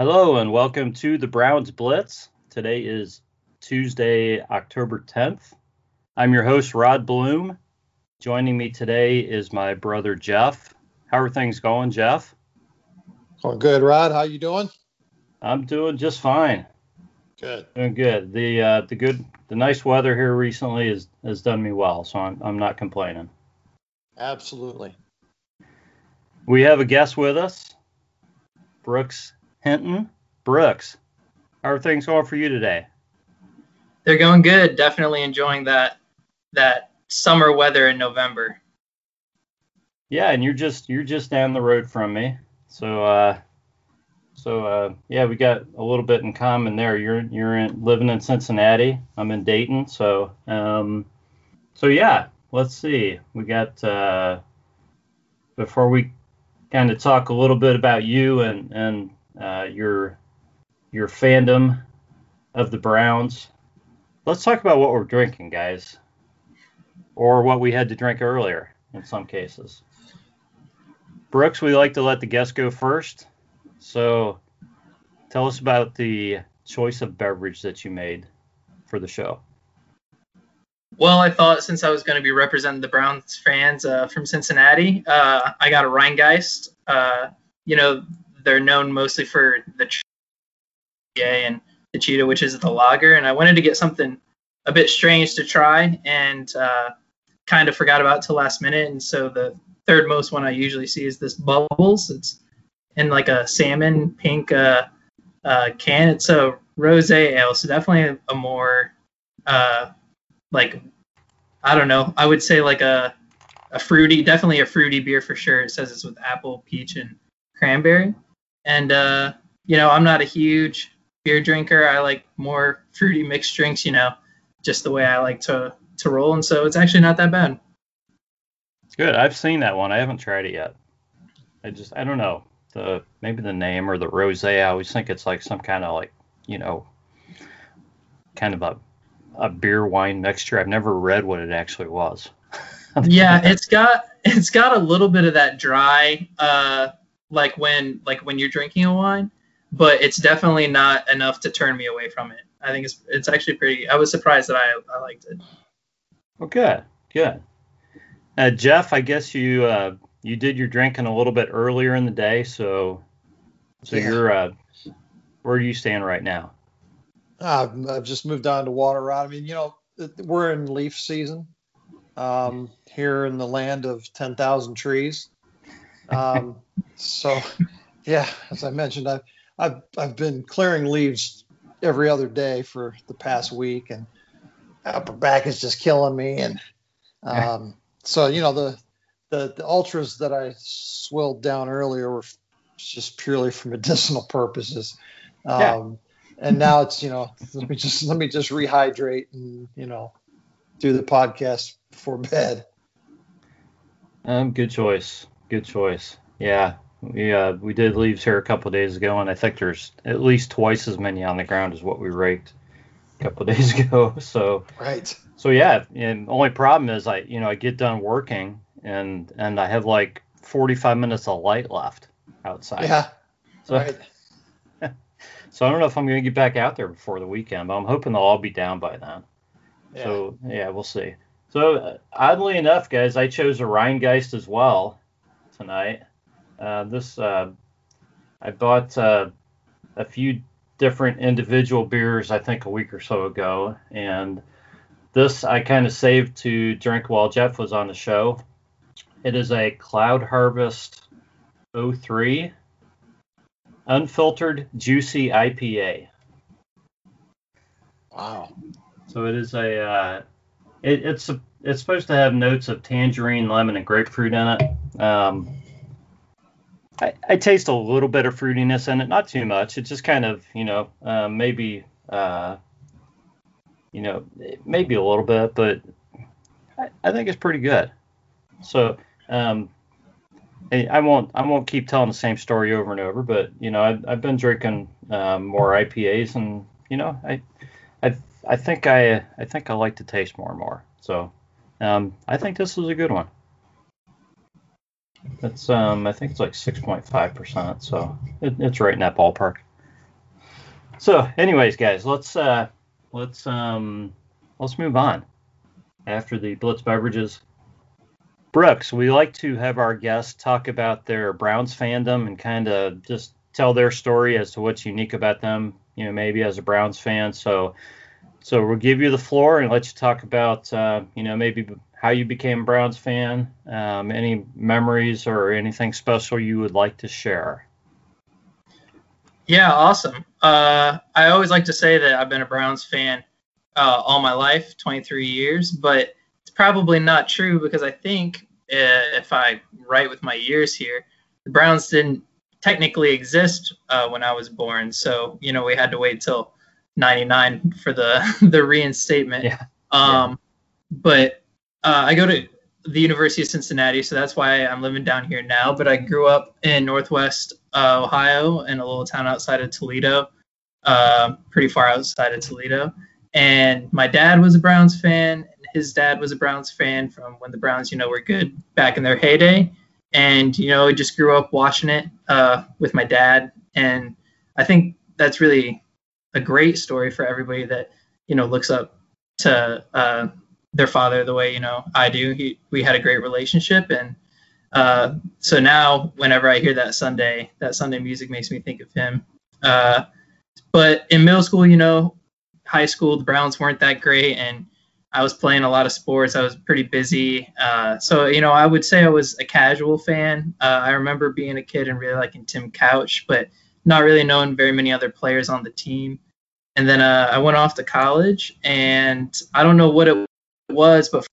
Hello and welcome to the Browns Blitz. Today is Tuesday, October 10th. I'm your host, Rod Bloom. Joining me today is my brother, Jeff. How are things going, Jeff? Going good, Rod. How you doing? I'm doing just fine. Good. Doing good. The uh, the good the nice weather here recently has has done me well, so I'm I'm not complaining. Absolutely. We have a guest with us, Brooks Hinton. Brooks, how are things going for you today? They're going good. Definitely enjoying that that summer weather in November. Yeah, and you're just you're just down the road from me, so uh, so uh, yeah, we got a little bit in common there. You're you're in, living in Cincinnati. I'm in Dayton. So um, so yeah, let's see. We got uh, before we kind of talk a little bit about you and and uh, your your fandom of the Browns. Let's talk about what we're drinking, guys, or what we had to drink earlier in some cases. Brooks, we like to let the guests go first. So tell us about the choice of beverage that you made for the show. Well, I thought since I was going to be representing the Browns fans uh, from Cincinnati, uh, I got a Rhinegeist. Uh, you know, they're known mostly for the and the Cheetah, which is the lager, and I wanted to get something a bit strange to try, and uh, kind of forgot about till last minute. And so the third most one I usually see is this Bubbles. It's in like a salmon pink uh, uh, can. It's a rose ale, so definitely a more uh, like I don't know. I would say like a a fruity, definitely a fruity beer for sure. It says it's with apple, peach, and cranberry. And uh, you know, I'm not a huge beer drinker. I like more fruity mixed drinks. You know, just the way I like to to roll. And so it's actually not that bad. Good. I've seen that one. I haven't tried it yet. I just I don't know the maybe the name or the rose. I always think it's like some kind of like you know kind of a a beer wine mixture. I've never read what it actually was. yeah, it's got it's got a little bit of that dry uh like when like when you're drinking a wine, but it's definitely not enough to turn me away from it. I think it's it's actually pretty. I was surprised that I I liked it. Well, good, good. Uh, Jeff, I guess you uh, you did your drinking a little bit earlier in the day, so so yeah. you're uh, where are you staying right now? Uh, I've just moved on to water rod. I mean, you know, we're in leaf season um, here in the land of 10,000 trees. Um, so, yeah, as I mentioned, I've, I've, I've been clearing leaves every other day for the past week, and upper back is just killing me. And um, so, you know, the, the, the ultras that I swilled down earlier were just purely for medicinal purposes. Um, yeah and now it's you know let me just let me just rehydrate and you know do the podcast before bed. Um, good choice. Good choice. Yeah, we uh, we did leaves here a couple days ago, and I think there's at least twice as many on the ground as what we raked a couple days ago. So right. So yeah, and only problem is I you know I get done working and and I have like 45 minutes of light left outside. Yeah. So, right. So I don't know if I'm going to get back out there before the weekend, but I'm hoping they'll all be down by then. Yeah. So yeah, we'll see. So uh, oddly enough, guys, I chose a Rhinegeist as well tonight. Uh, this uh, I bought uh, a few different individual beers I think a week or so ago, and this I kind of saved to drink while Jeff was on the show. It is a Cloud Harvest 03 unfiltered juicy IPA. Wow. So it is a uh, it, it's a, it's supposed to have notes of tangerine, lemon, and grapefruit in it. Um, I, I taste a little bit of fruitiness in it, not too much. It's just kind of you know uh, maybe uh, you know maybe a little bit, but I, I think it's pretty good. So um, I won't I won't keep telling the same story over and over, but you know I've, I've been drinking um, more IPAs, and you know I I I think I I think I like to taste more and more. So um, I think this is a good one. That's um I think it's like 6.5 percent, so it, it's right in that ballpark. So, anyways, guys, let's uh, let's um, let's move on. After the Blitz beverages, Brooks, we like to have our guests talk about their Browns fandom and kind of just tell their story as to what's unique about them. You know, maybe as a Browns fan. So, so we'll give you the floor and let you talk about, uh, you know, maybe how you became a Browns fan, um, any memories or anything special you would like to share. Yeah, awesome. Uh, I always like to say that I've been a Browns fan uh, all my life, 23 years, but it's probably not true because I think uh, if I write with my years here, the Browns didn't technically exist uh, when I was born. So, you know, we had to wait till 99 for the, the reinstatement. Yeah. Um, yeah. But uh, I go to the University of Cincinnati, so that's why I'm living down here now. But I grew up in Northwest uh, Ohio in a little town outside of Toledo, uh, pretty far outside of Toledo. And my dad was a Browns fan. And His dad was a Browns fan from when the Browns, you know, were good back in their heyday. And you know, I just grew up watching it uh, with my dad, and I think that's really a great story for everybody that you know looks up to uh, their father the way you know I do. He we had a great relationship, and uh, so now whenever I hear that Sunday that Sunday music makes me think of him. Uh, but in middle school, you know, high school, the Browns weren't that great, and I was playing a lot of sports. I was pretty busy, uh, so you know I would say I was a casual fan. Uh, I remember being a kid and really liking Tim Couch, but not really knowing very many other players on the team. And then uh, I went off to college, and I don't know what it was, but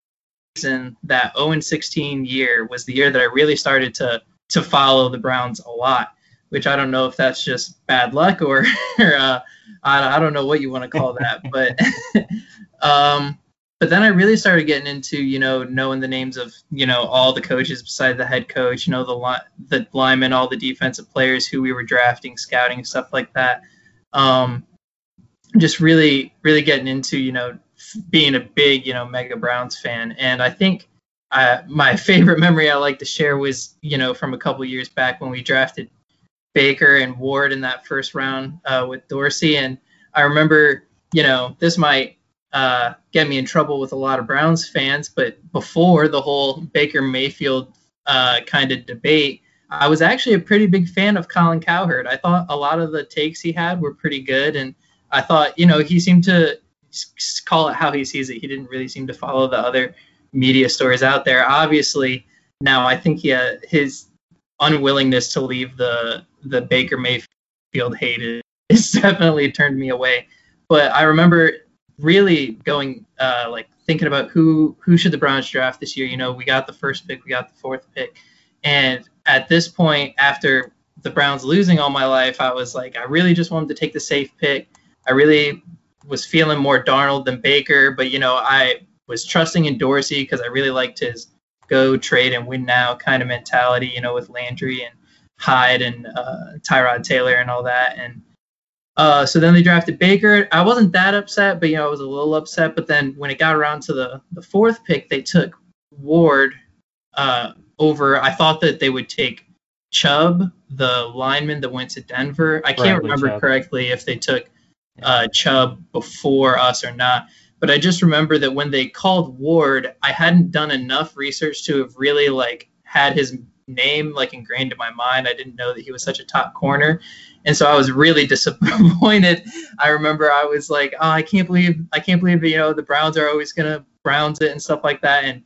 reason that 0 16 year was the year that I really started to to follow the Browns a lot. Which I don't know if that's just bad luck or, or uh, I, I don't know what you want to call that, but um, but then I really started getting into you know knowing the names of you know all the coaches beside the head coach, you know the li- the linemen, all the defensive players who we were drafting, scouting, stuff like that. Um, just really really getting into you know being a big, you know, Mega Browns fan. And I think uh, my favorite memory I like to share was, you know, from a couple years back when we drafted Baker and Ward in that first round uh, with Dorsey. And I remember, you know, this might uh, get me in trouble with a lot of Browns fans, but before the whole Baker Mayfield uh, kind of debate, I was actually a pretty big fan of Colin Cowherd. I thought a lot of the takes he had were pretty good, and I thought, you know, he seemed to call it how he sees it. He didn't really seem to follow the other media stories out there. Obviously, now I think he, uh, his unwillingness to leave the the Baker Mayfield hate has definitely turned me away. But I remember really going uh, like thinking about who who should the Browns draft this year. You know, we got the first pick, we got the fourth pick, and at this point, after the Browns losing all my life, I was like, I really just wanted to take the safe pick. I really was feeling more Darnold than Baker, but you know, I was trusting in Dorsey because I really liked his go trade and win now kind of mentality, you know, with Landry and Hyde and uh, Tyrod Taylor and all that. And uh, so then they drafted Baker. I wasn't that upset, but you know, I was a little upset. But then when it got around to the the fourth pick, they took Ward uh, over. I thought that they would take Chubb, the lineman that went to Denver. I can't Bradley remember Chubb. correctly if they took uh, Chubb before us or not. But I just remember that when they called Ward, I hadn't done enough research to have really like had his name like ingrained in my mind. I didn't know that he was such a top corner. And so I was really disappointed. I remember I was like, oh, I can't believe I can't believe you know the Browns are always gonna Browns it and stuff like that. And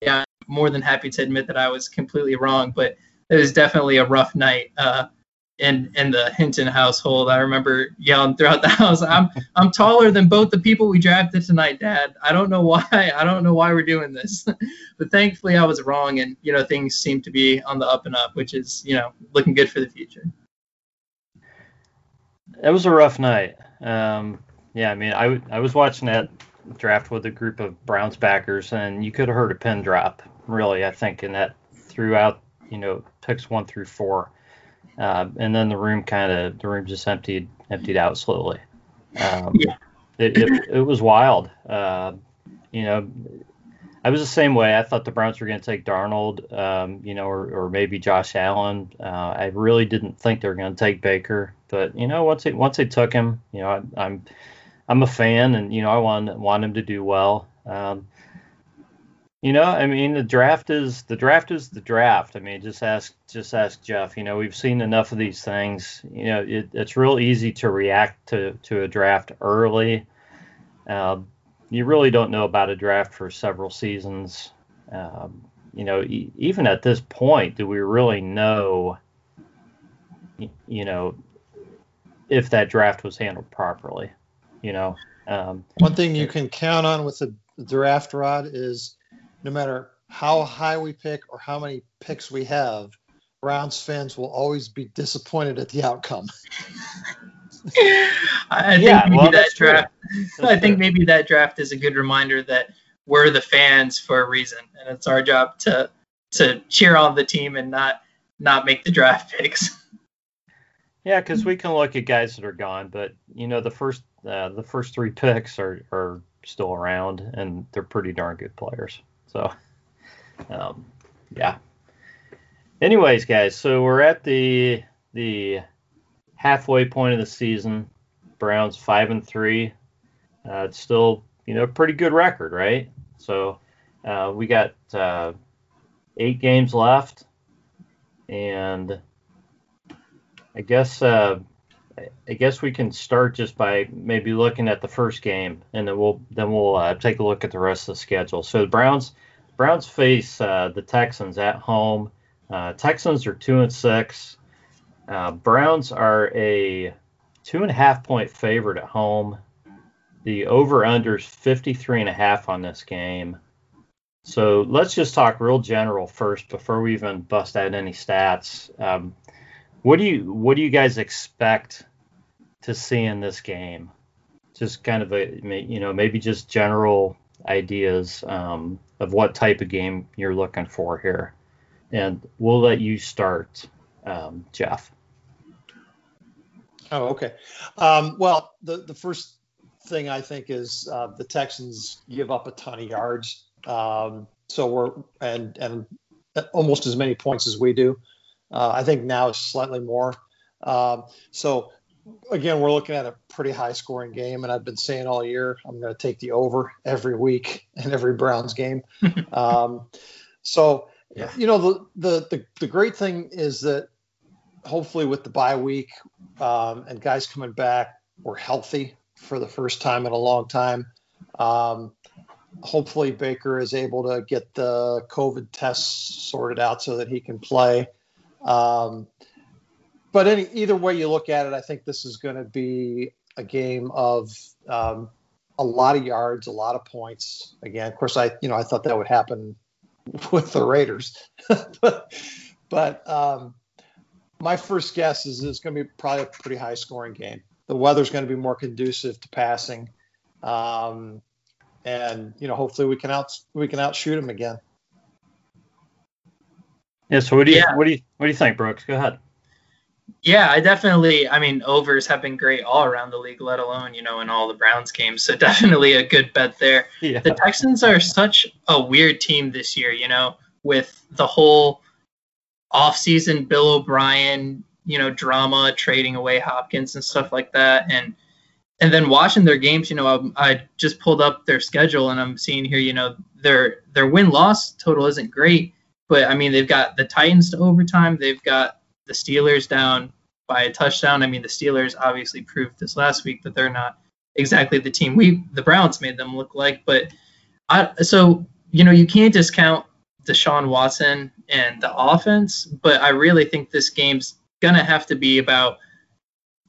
yeah, I'm more than happy to admit that I was completely wrong. But it was definitely a rough night. Uh, in in the Hinton household. I remember yelling throughout the house, "I'm I'm taller than both the people we drafted tonight, Dad. I don't know why. I don't know why we're doing this." but thankfully, I was wrong, and you know things seem to be on the up and up, which is you know looking good for the future. It was a rough night. Um, yeah, I mean, I I was watching that draft with a group of Browns backers, and you could have heard a pin drop. Really, I think in that throughout, you know, picks one through four uh, and then the room kind of the room just emptied emptied out slowly. Um, yeah. It, it, it, was wild. Uh, you know, I was the same way. I thought the Browns were going to take Darnold, um, you know, or, or maybe Josh Allen. Uh, I really didn't think they were going to take Baker, but you know, once they once they took him, you know, I, I'm I'm a fan, and you know, I want want him to do well. Um, you know, I mean, the draft is the draft is the draft. I mean, just ask just ask Jeff. You know, we've seen enough of these things. You know, it, it's real easy to react to to a draft early. Uh, you really don't know about a draft for several seasons. Um, you know, e- even at this point, do we really know? You know, if that draft was handled properly. You know, um, one thing you can count on with the draft rod is no matter how high we pick or how many picks we have, Browns fans will always be disappointed at the outcome. I think yeah, maybe well, that draft. I think maybe that draft is a good reminder that we're the fans for a reason, and it's our job to to cheer on the team and not not make the draft picks. Yeah, because we can look at guys that are gone, but you know the first uh, the first three picks are are still around, and they're pretty darn good players. So, um, yeah. Anyways, guys, so we're at the the halfway point of the season. Browns five and three. Uh, it's still you know a pretty good record, right? So uh, we got uh, eight games left, and I guess uh, I guess we can start just by maybe looking at the first game, and then we'll then we'll uh, take a look at the rest of the schedule. So the Browns Browns face uh, the Texans at home. Texans are two and six. Uh, Browns are a two and a half point favorite at home. The over under is 53 and a half on this game. So let's just talk real general first before we even bust out any stats. Um, what do you what do you guys expect to see in this game? Just kind of a you know maybe just general ideas um, of what type of game you're looking for here, and we'll let you start, um, Jeff. Oh, okay. Um, well, the the first thing I think is uh, the Texans give up a ton of yards. Um, so we're and and almost as many points as we do. Uh, I think now is slightly more. Um, so again, we're looking at a pretty high scoring game, and I've been saying all year I'm going to take the over every week in every Browns game. um, so yeah. you know the, the the the great thing is that hopefully with the bye week um, and guys coming back, we're healthy for the first time in a long time. Um, hopefully Baker is able to get the COVID tests sorted out so that he can play. Um, but any either way you look at it, I think this is going to be a game of um, a lot of yards, a lot of points. Again, of course, I you know I thought that would happen with the Raiders, but, but um, my first guess is it's going to be probably a pretty high scoring game. The weather's going to be more conducive to passing, um, and you know hopefully we can out we can outshoot them again. Yeah. So what do you yeah. what do you what do you think, Brooks? Go ahead. Yeah, I definitely. I mean, overs have been great all around the league, let alone you know in all the Browns games. So definitely a good bet there. Yeah. The Texans are such a weird team this year. You know, with the whole off-season Bill O'Brien, you know, drama, trading away Hopkins and stuff like that, and and then watching their games, you know, I, I just pulled up their schedule and I'm seeing here, you know, their their win loss total isn't great, but I mean they've got the Titans to overtime, they've got the Steelers down by a touchdown. I mean the Steelers obviously proved this last week that they're not exactly the team we the Browns made them look like, but I so you know you can't discount Deshaun Watson and the offense, but I really think this game's gonna have to be about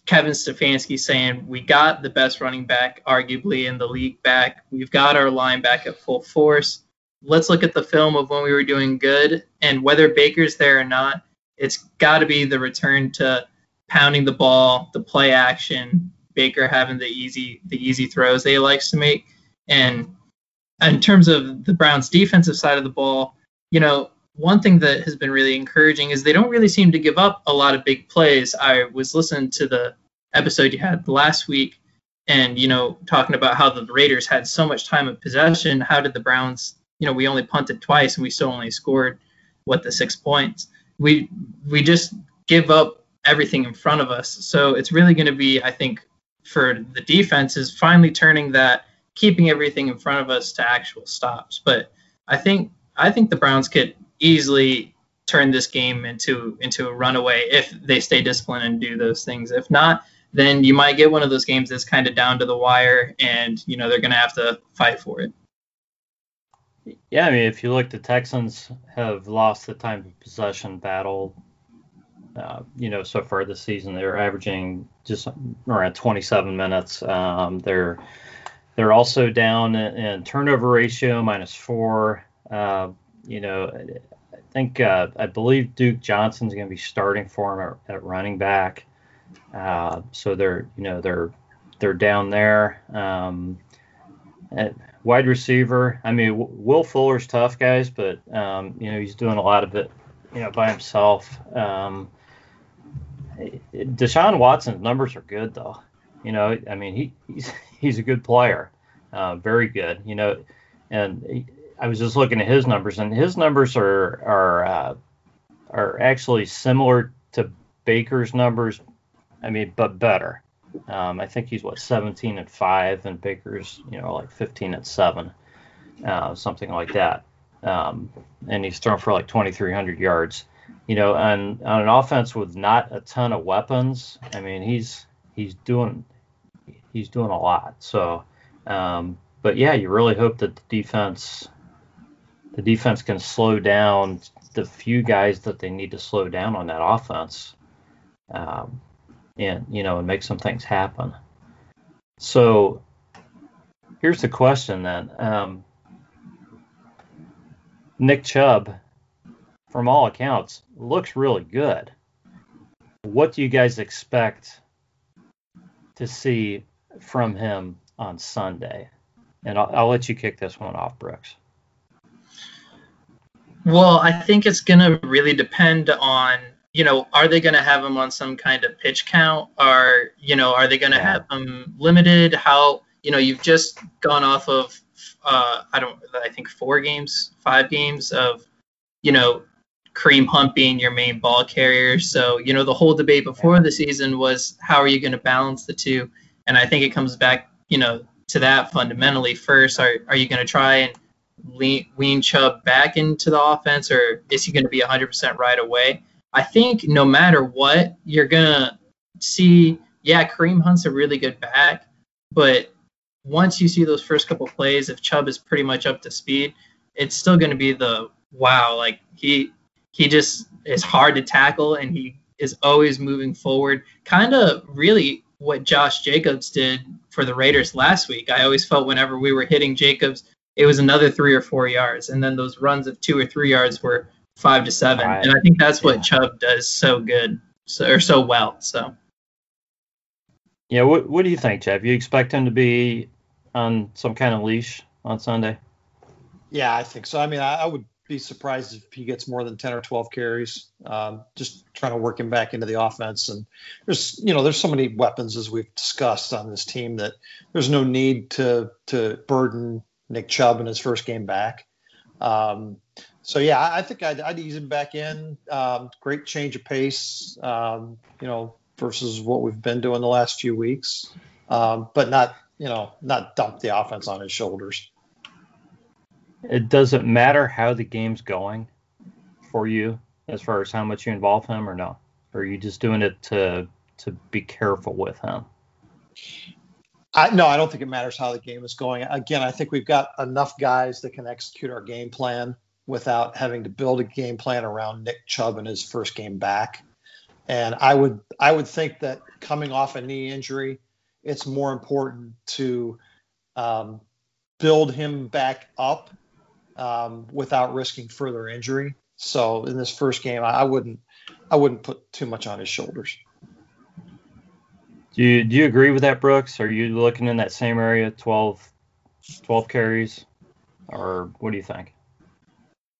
Kevin Stefanski saying we got the best running back arguably in the league back. We've got our line back at full force. Let's look at the film of when we were doing good and whether Baker's there or not, it's got to be the return to pounding the ball, the play action, Baker having the easy the easy throws he likes to make. And in terms of the Browns defensive side of the ball, you know, one thing that has been really encouraging is they don't really seem to give up a lot of big plays. I was listening to the episode you had last week and, you know, talking about how the Raiders had so much time of possession. How did the Browns you know, we only punted twice and we still only scored what the six points. We we just give up everything in front of us. So it's really going to be, I think, for the defense is finally turning that keeping everything in front of us to actual stops. But I think I think the Browns could easily turn this game into into a runaway if they stay disciplined and do those things. If not, then you might get one of those games that's kind of down to the wire, and you know they're going to have to fight for it. Yeah, I mean, if you look, the Texans have lost the time of possession battle. Uh, you know, so far this season, they're averaging just around 27 minutes. Um, they're they're also down in, in turnover ratio, minus four. Uh, you know, I think uh, I believe Duke Johnson's going to be starting for him at, running back. Uh, so they're you know they're they're down there. Um, wide receiver, I mean Will Fuller's tough, guys, but um, you know he's doing a lot of it you know by himself. Um, Deshaun Watson's numbers are good though. You know, I mean he he's he's a good player, uh, very good. You know, and I was just looking at his numbers, and his numbers are are uh, are actually similar to Baker's numbers. I mean, but better. Um, I think he's what 17 and five, and Baker's you know like 15 and seven, uh, something like that. Um, and he's thrown for like 2,300 yards you know, on on an offense with not a ton of weapons, I mean, he's he's doing he's doing a lot. So, um, but yeah, you really hope that the defense the defense can slow down the few guys that they need to slow down on that offense, um, and you know, and make some things happen. So, here's the question then. Um, Nick Chubb from all accounts, looks really good. What do you guys expect to see from him on Sunday? And I'll, I'll let you kick this one off, Brooks. Well, I think it's going to really depend on, you know, are they going to have him on some kind of pitch count? Or, you know, are they going to yeah. have him limited? How, you know, you've just gone off of, uh, I don't, I think four games, five games of, you know, Kareem Hunt being your main ball carrier. So, you know, the whole debate before the season was how are you going to balance the two? And I think it comes back, you know, to that fundamentally. First, are, are you going to try and lean, Chubb back into the offense or is he going to be 100% right away? I think no matter what, you're going to see, yeah, Kareem Hunt's a really good back, but once you see those first couple plays, if Chubb is pretty much up to speed, it's still going to be the wow, like he he just is hard to tackle and he is always moving forward. Kind of really what Josh Jacobs did for the Raiders last week. I always felt whenever we were hitting Jacobs, it was another three or four yards, and then those runs of two or three yards were five to seven. Right. And I think that's what yeah. Chubb does so good, so, or so well. So. Yeah, what what do you think, Jeff? You expect him to be on some kind of leash on Sunday? Yeah, I think so. I mean, I, I would be surprised if he gets more than 10 or 12 carries. Um, just trying to work him back into the offense. And there's, you know, there's so many weapons as we've discussed on this team that there's no need to to burden Nick Chubb in his first game back. Um, so yeah, I think I'd, I'd, ease him back in. Um, great change of pace, um, you know, versus what we've been doing the last few weeks, um, but not, you know, not dump the offense on his shoulders it doesn't matter how the game's going for you as far as how much you involve him or no? Or are you just doing it to to be careful with him? I, no, I don't think it matters how the game is going. Again, I think we've got enough guys that can execute our game plan without having to build a game plan around Nick Chubb and his first game back. And I would I would think that coming off a knee injury, it's more important to um, build him back up um, without risking further injury. So in this first game, I, I wouldn't I wouldn't put too much on his shoulders. Do you do you agree with that, Brooks? Are you looking in that same area, 12, 12 carries, or what do you think?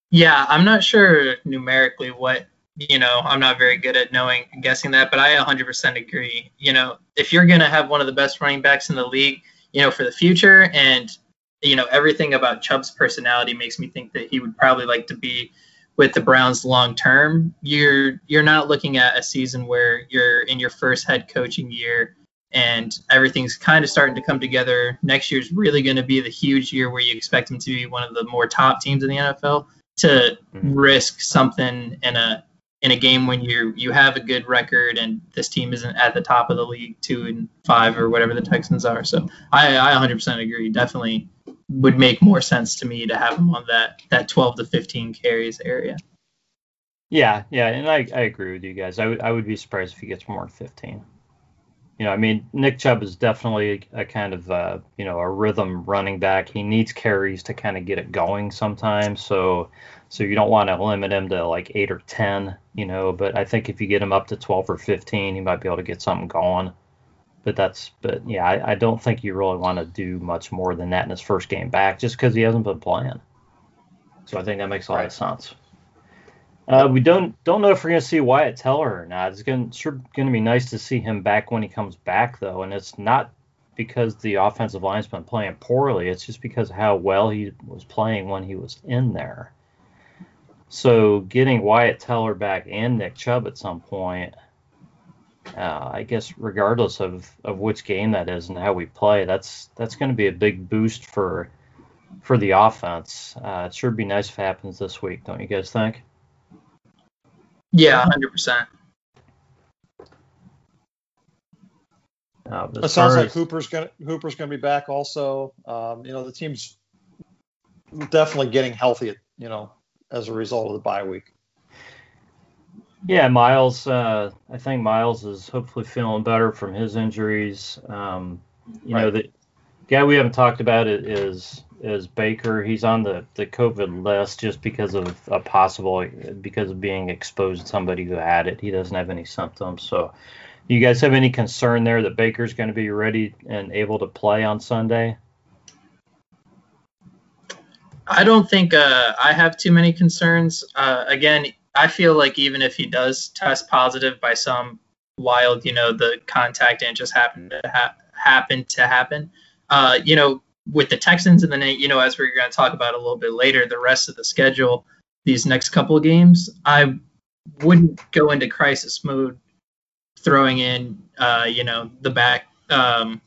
Yeah, I'm not sure numerically what you know. I'm not very good at knowing guessing that, but I 100% agree. You know, if you're gonna have one of the best running backs in the league, you know, for the future, and you know, everything about Chubb's personality makes me think that he would probably like to be with the Browns long term. You're you're not looking at a season where you're in your first head coaching year and everything's kind of starting to come together. Next year's really going to be the huge year where you expect them to be one of the more top teams in the NFL. To mm-hmm. risk something in a in a game when you you have a good record and this team isn't at the top of the league, two and five or whatever the Texans are. So I, I 100% agree. Definitely would make more sense to me to have him on that that 12 to 15 carries area. Yeah, yeah, and I, I agree with you guys. I would I would be surprised if he gets more than 15 you know, I mean, Nick Chubb is definitely a kind of, uh, you know, a rhythm running back. He needs carries to kind of get it going sometimes. So, so you don't want to limit him to like eight or ten, you know. But I think if you get him up to twelve or fifteen, he might be able to get something going. But that's, but yeah, I, I don't think you really want to do much more than that in his first game back, just because he hasn't been playing. So I think that makes a lot right. of sense. Uh, we don't don't know if we're going to see Wyatt Teller or not. It's going sure going to be nice to see him back when he comes back, though, and it's not because the offensive line's been playing poorly. It's just because how well he was playing when he was in there. So getting Wyatt Teller back and Nick Chubb at some point, uh, I guess regardless of, of which game that is and how we play, that's that's going to be a big boost for for the offense. Uh, it sure be nice if it happens this week, don't you guys think? Yeah, hundred percent. Uh, it sounds like Hooper's gonna Hooper's gonna be back also. Um, you know, the team's definitely getting healthy. You know, as a result of the bye week. Yeah, Miles. Uh, I think Miles is hopefully feeling better from his injuries. Um, you right. know, the guy we haven't talked about it is is Baker. He's on the, the COVID list just because of a possible because of being exposed to somebody who had it. He doesn't have any symptoms. So, you guys have any concern there that Baker's going to be ready and able to play on Sunday? I don't think uh, I have too many concerns. Uh, again, I feel like even if he does test positive by some wild, you know, the contact and just happened to ha- happen to happen. Uh, you know, with the Texans, and then you know, as we're going to talk about a little bit later, the rest of the schedule, these next couple of games, I wouldn't go into crisis mode, throwing in, uh, you know, the back, um,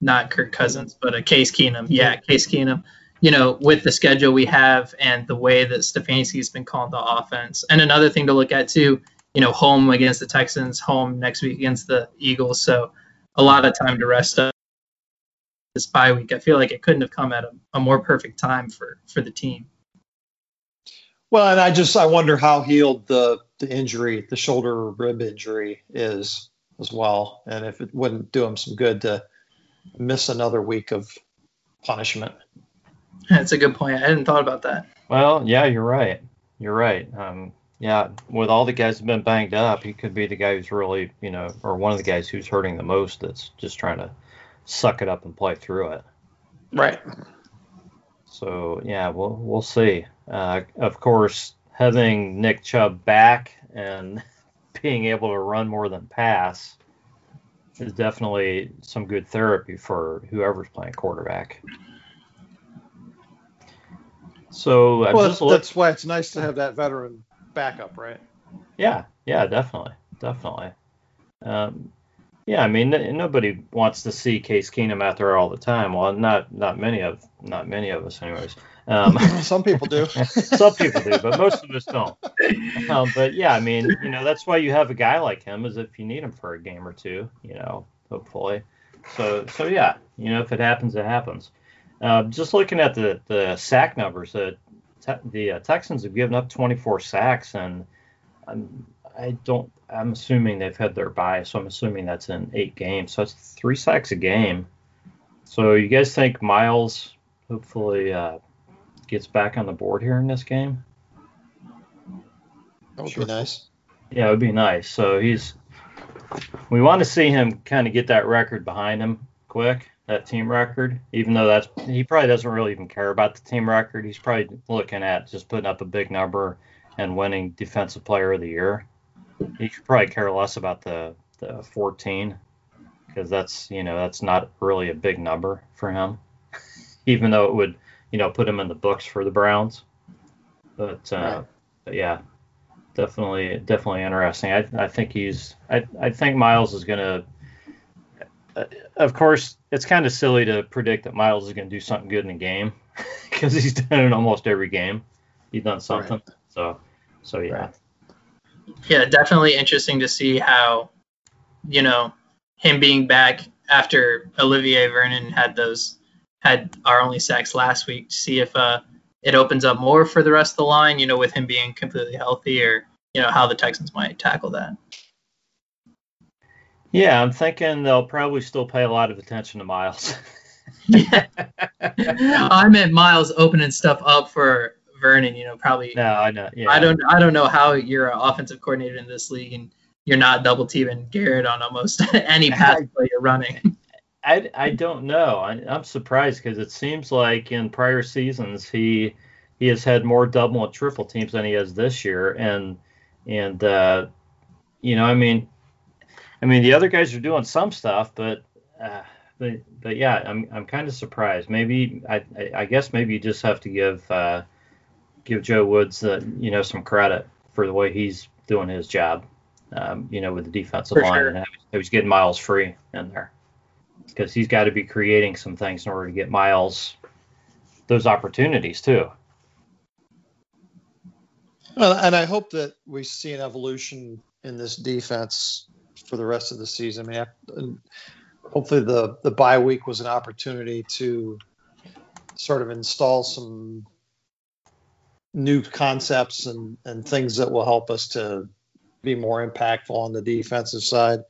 not Kirk Cousins, but a Case Keenum, yeah, Case Keenum. You know, with the schedule we have and the way that Stefanski's been calling the offense, and another thing to look at too, you know, home against the Texans, home next week against the Eagles, so a lot of time to rest up this bye week. I feel like it couldn't have come at a, a more perfect time for for the team. Well, and I just I wonder how healed the the injury, the shoulder rib injury is as well, and if it wouldn't do him some good to miss another week of punishment. That's a good point. I hadn't thought about that. Well, yeah, you're right. You're right. Um, yeah, with all the guys that have been banged up, he could be the guy who's really, you know, or one of the guys who's hurting the most. That's just trying to suck it up and play through it. Right. So yeah, we'll we'll see. Uh, of course, having Nick Chubb back and being able to run more than pass is definitely some good therapy for whoever's playing quarterback. So well, that's, that's why it's nice to have that veteran backup, right? Yeah, yeah, definitely, definitely. Um, yeah, I mean, nobody wants to see Case Keenum out there all the time. Well, not not many of not many of us, anyways. Um, some people do. some people do, but most of us don't. Um, but yeah, I mean, you know, that's why you have a guy like him, is if you need him for a game or two, you know, hopefully. So so yeah, you know, if it happens, it happens. Uh, just looking at the the sack numbers, the te- the uh, Texans have given up 24 sacks, and um, I don't I'm assuming they've had their bye, so I'm assuming that's in eight games. So it's three sacks a game. So you guys think Miles hopefully uh, gets back on the board here in this game? That would sure. be nice. Yeah, it would be nice. So he's we want to see him kind of get that record behind him quick, that team record. Even though that's he probably doesn't really even care about the team record. He's probably looking at just putting up a big number and winning Defensive Player of the Year he could probably care less about the the 14 because that's you know that's not really a big number for him. even though it would, you know, put him in the books for the Browns. But, uh, right. but yeah, definitely, definitely interesting. I, I think he's, I, I think Miles is going to, uh, of course, it's kind of silly to predict that Miles is going to do something good in a game because he's done it almost every game. He's done something. Right. So, so yeah. Right. Yeah, definitely interesting to see how, you know, him being back after Olivier Vernon had those had our only sacks last week. To see if uh, it opens up more for the rest of the line, you know, with him being completely healthy, or you know how the Texans might tackle that. Yeah, I'm thinking they'll probably still pay a lot of attention to Miles. yeah. I meant Miles opening stuff up for Vernon. You know, probably. No, I know. Yeah. I don't. I don't know how you're an offensive coordinator in this league and you're not double teaming Garrett on almost any pass play you're running. I, I don't know. I, am surprised because it seems like in prior seasons he he has had more double and triple teams than he has this year, and and uh, you know, I mean, I mean the other guys are doing some stuff, but uh, but but yeah, I'm I'm kind of surprised. Maybe I, I, I guess maybe you just have to give uh, give Joe Woods uh, you know some credit for the way he's doing his job. Um, you know, with the defensive for line, sure. and he was getting Miles free in there because he's got to be creating some things in order to get Miles those opportunities too. Well, and I hope that we see an evolution in this defense for the rest of the season. I mean, hopefully the the bye week was an opportunity to sort of install some new concepts and and things that will help us to be more impactful on the defensive side.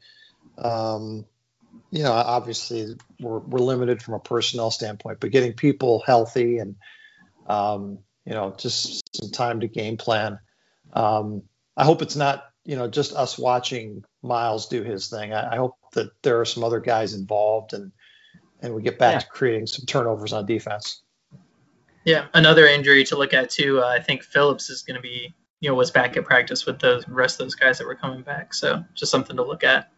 Um, you know, obviously we're, we're limited from a personnel standpoint, but getting people healthy and, um, you know, just some time to game plan. Um, I hope it's not, you know, just us watching Miles do his thing. I, I, hope that there are some other guys involved and, and we get back yeah. to creating some turnovers on defense. Yeah, another injury to look at too. Uh, I think Phillips is going to be, you know, was back at practice with the rest of those guys that were coming back. So just something to look at.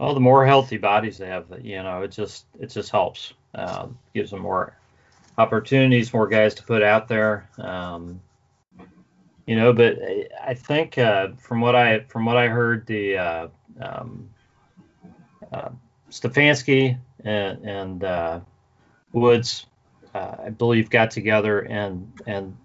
Well, the more healthy bodies they have, you know, it just it just helps. Uh, gives them more opportunities, more guys to put out there. Um, you know, but I think uh, from what I from what I heard, the uh, um, uh, Stefanski and, and uh, Woods, uh, I believe, got together and and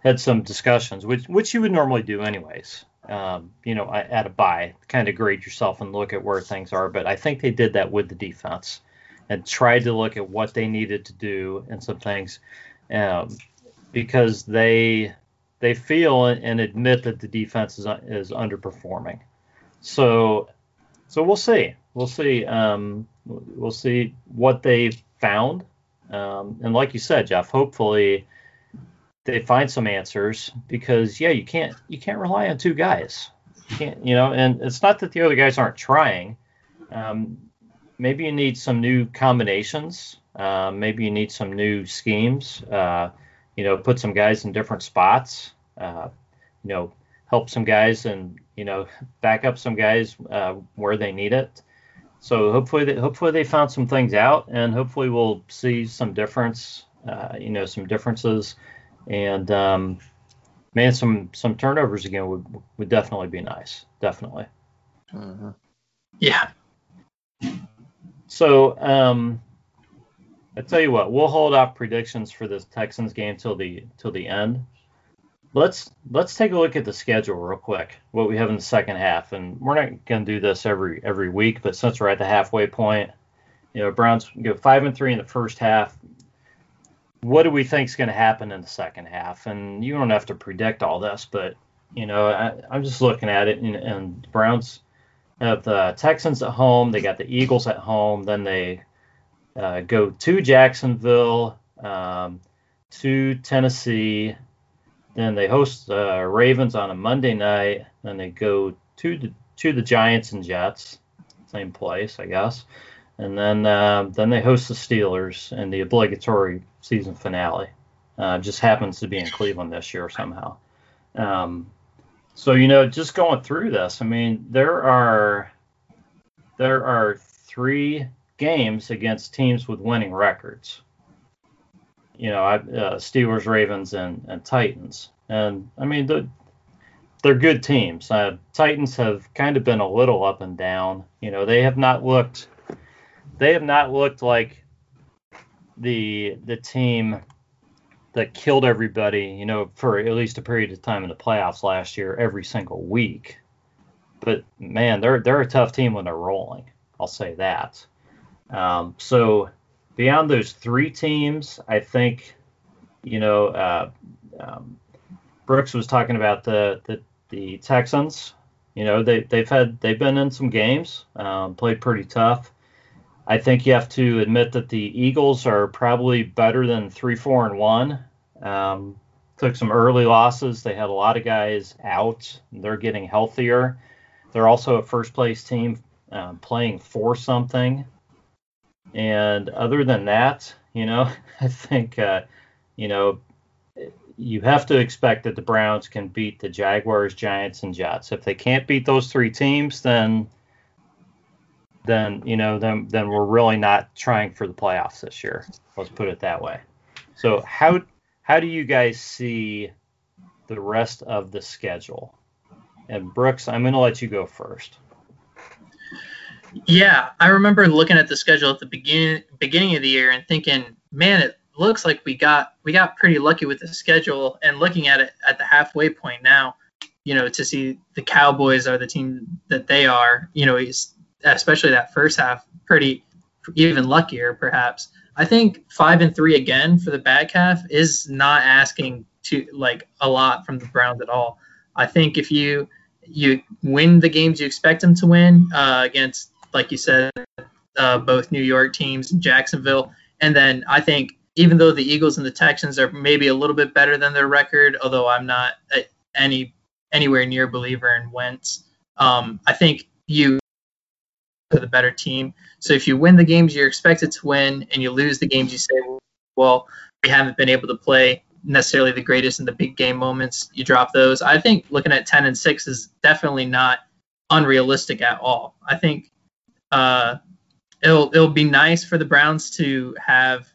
had some discussions, which which you would normally do anyways um, you know, at a bye, kind of grade yourself and look at where things are. But I think they did that with the defense and tried to look at what they needed to do and some things um, because they they feel and admit that the defense is is underperforming. So so we'll see. We'll see. Um, we'll see what they found. Um, and like you said, Jeff, hopefully they find some answers because yeah, you can't you can't rely on two guys. You can't you know, and it's not that the other guys aren't trying. Um, maybe you need some new combinations. Uh, maybe you need some new schemes. Uh, you know, put some guys in different spots. Uh, you know, help some guys and you know back up some guys uh, where they need it. So hopefully, they, hopefully they found some things out, and hopefully we'll see some difference. Uh, you know, some differences and um, man, some some turnovers again would would definitely be nice. Definitely. Mm-hmm. Yeah. So um, I tell you what, we'll hold off predictions for this Texans game till the till the end. Let's let's take a look at the schedule real quick. What we have in the second half, and we're not going to do this every every week, but since we're at the halfway point, you know, Browns go five and three in the first half, what do we think is going to happen in the second half? And you don't have to predict all this, but you know, I, am just looking at it, and, and Browns have the Texans at home. They got the Eagles at home. Then they uh, go to Jacksonville, um, to Tennessee. Then they host uh, Ravens on a Monday night. Then they go to the, to the Giants and Jets, same place, I guess. And then uh, then they host the Steelers in the obligatory season finale. Uh, just happens to be in Cleveland this year somehow. Um, so you know, just going through this, I mean, there are there are three games against teams with winning records. You know, I, uh, Steelers, Ravens, and, and Titans. And I mean, the, they're good teams. Uh, Titans have kind of been a little up and down. You know, they have not looked they have not looked like the the team that killed everybody, you know, for at least a period of time in the playoffs last year every single week. But man, they're they're a tough team when they're rolling. I'll say that. Um, so beyond those three teams, I think, you know, uh, um, Brooks was talking about the the, the Texans. You know, they they've had they've been in some games, um, played pretty tough. I think you have to admit that the Eagles are probably better than three, four, and one. Um, took some early losses. They had a lot of guys out. They're getting healthier. They're also a first place team um, playing for something. And other than that, you know, I think, uh, you know, you have to expect that the Browns can beat the Jaguars, Giants, and Jets. If they can't beat those three teams, then then you know then then we're really not trying for the playoffs this year. Let's put it that way. So how how do you guys see the rest of the schedule? And Brooks, I'm going to let you go first. Yeah, I remember looking at the schedule at the beginning beginning of the year and thinking, man, it looks like we got we got pretty lucky with the schedule. And looking at it at the halfway point now, you know, to see the Cowboys are the team that they are, you know, especially that first half, pretty even luckier perhaps. I think five and three again for the back half is not asking to like a lot from the Browns at all. I think if you you win the games you expect them to win uh, against, like you said, uh, both New York teams, and Jacksonville, and then I think even though the Eagles and the Texans are maybe a little bit better than their record, although I'm not any anywhere near believer in Wentz, um, I think you are the better team. So if you win the games you're expected to win and you lose the games you say, well, we haven't been able to play necessarily the greatest in the big game moments, you drop those. I think looking at 10 and 6 is definitely not unrealistic at all. I think uh, it'll it'll be nice for the Browns to have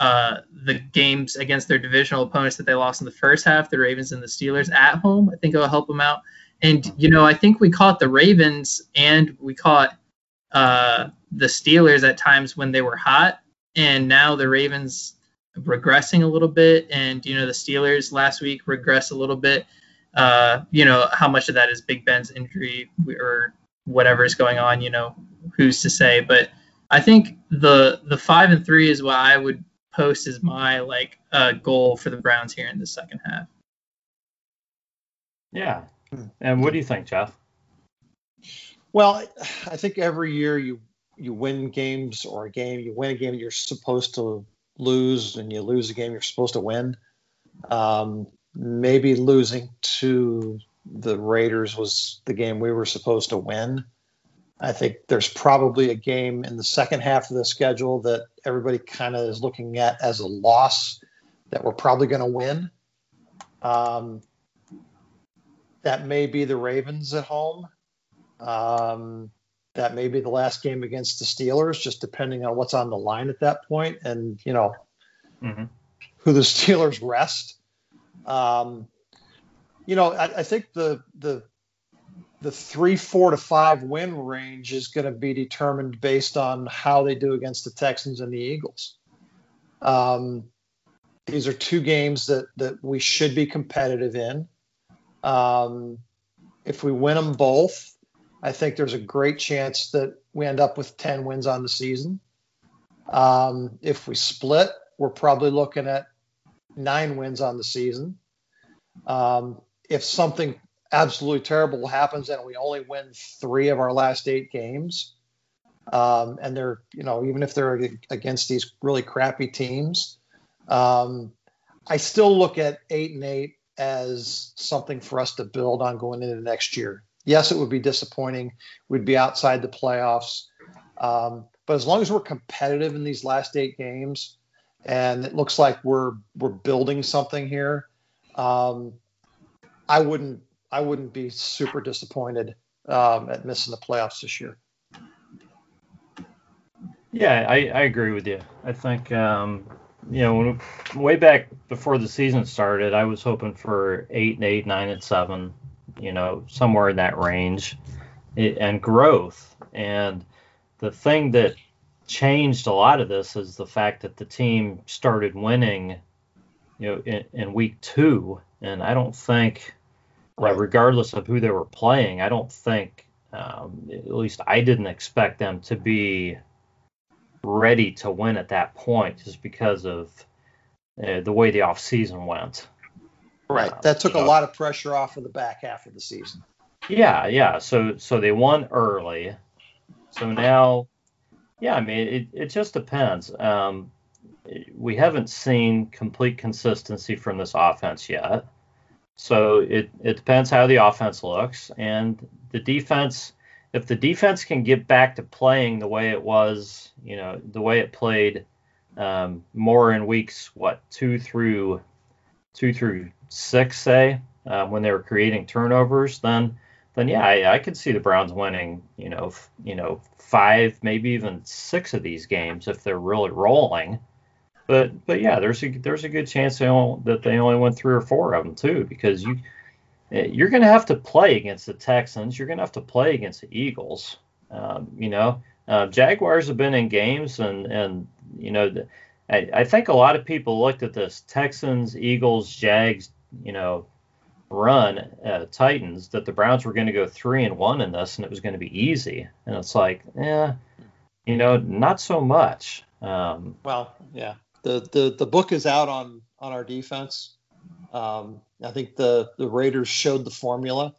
uh, the games against their divisional opponents that they lost in the first half, the Ravens and the Steelers at home. I think it'll help them out. And you know, I think we caught the Ravens and we caught uh, the Steelers at times when they were hot, and now the Ravens regressing a little bit, and you know the Steelers last week regress a little bit. Uh, you know how much of that is Big Ben's injury or whatever is going on. You know who's to say, but I think the the five and three is what I would post as my like uh, goal for the Browns here in the second half. Yeah, and what do you think, Jeff? Well, I think every year you you win games or a game, you win a game you're supposed to lose, and you lose a game you're supposed to win. Um, maybe losing to the Raiders was the game we were supposed to win. I think there's probably a game in the second half of the schedule that everybody kind of is looking at as a loss that we're probably going to win. Um, that may be the Ravens at home. Um, that may be the last game against the Steelers, just depending on what's on the line at that point, and you know mm-hmm. who the Steelers rest. Um, you know, I, I, think the the the three, four to five win range is going to be determined based on how they do against the Texans and the Eagles. Um, these are two games that that we should be competitive in. Um, if we win them both, I think there's a great chance that we end up with 10 wins on the season. Um, if we split, we're probably looking at nine wins on the season. Um, if something absolutely terrible happens and we only win three of our last eight games, um, and they're, you know, even if they're against these really crappy teams, um, I still look at eight and eight as something for us to build on going into next year yes, it would be disappointing. We'd be outside the playoffs. Um, but as long as we're competitive in these last eight games, and it looks like we're we're building something here, um, I wouldn't I wouldn't be super disappointed um, at missing the playoffs this year. Yeah, I, I agree with you. I think um, you know way back before the season started, I was hoping for eight and eight, nine and seven, you know, somewhere in that range, and growth. And the thing that changed a lot of this is the fact that the team started winning, you know, in, in week two, and I don't think, right. regardless of who they were playing, I don't think, um, at least I didn't expect them to be ready to win at that point, just because of uh, the way the offseason went. Right. Uh, that took a lot of pressure off of the back half of the season. Yeah, yeah. So so they won early. So now yeah, I mean, it, it just depends. Um, we haven't seen complete consistency from this offense yet. So it, it depends how the offense looks. And the defense, if the defense can get back to playing the way it was, you know, the way it played um, more in weeks, what, two through two through six, say, uh, when they were creating turnovers, then then yeah, I, I could see the Browns winning, you know, f- you know, five, maybe even six of these games if they're really rolling. But but yeah, there's a there's a good chance they only, that they only win three or four of them too, because you eh, you're going to have to play against the Texans. You're going to have to play against the Eagles. Um, you know, uh, Jaguars have been in games, and and you know, I, I think a lot of people looked at this Texans, Eagles, Jags, you know, run uh, Titans that the Browns were going to go three and one in this, and it was going to be easy. And it's like, yeah, you know, not so much. Um, well, yeah, the, the the book is out on on our defense. Um, I think the the Raiders showed the formula.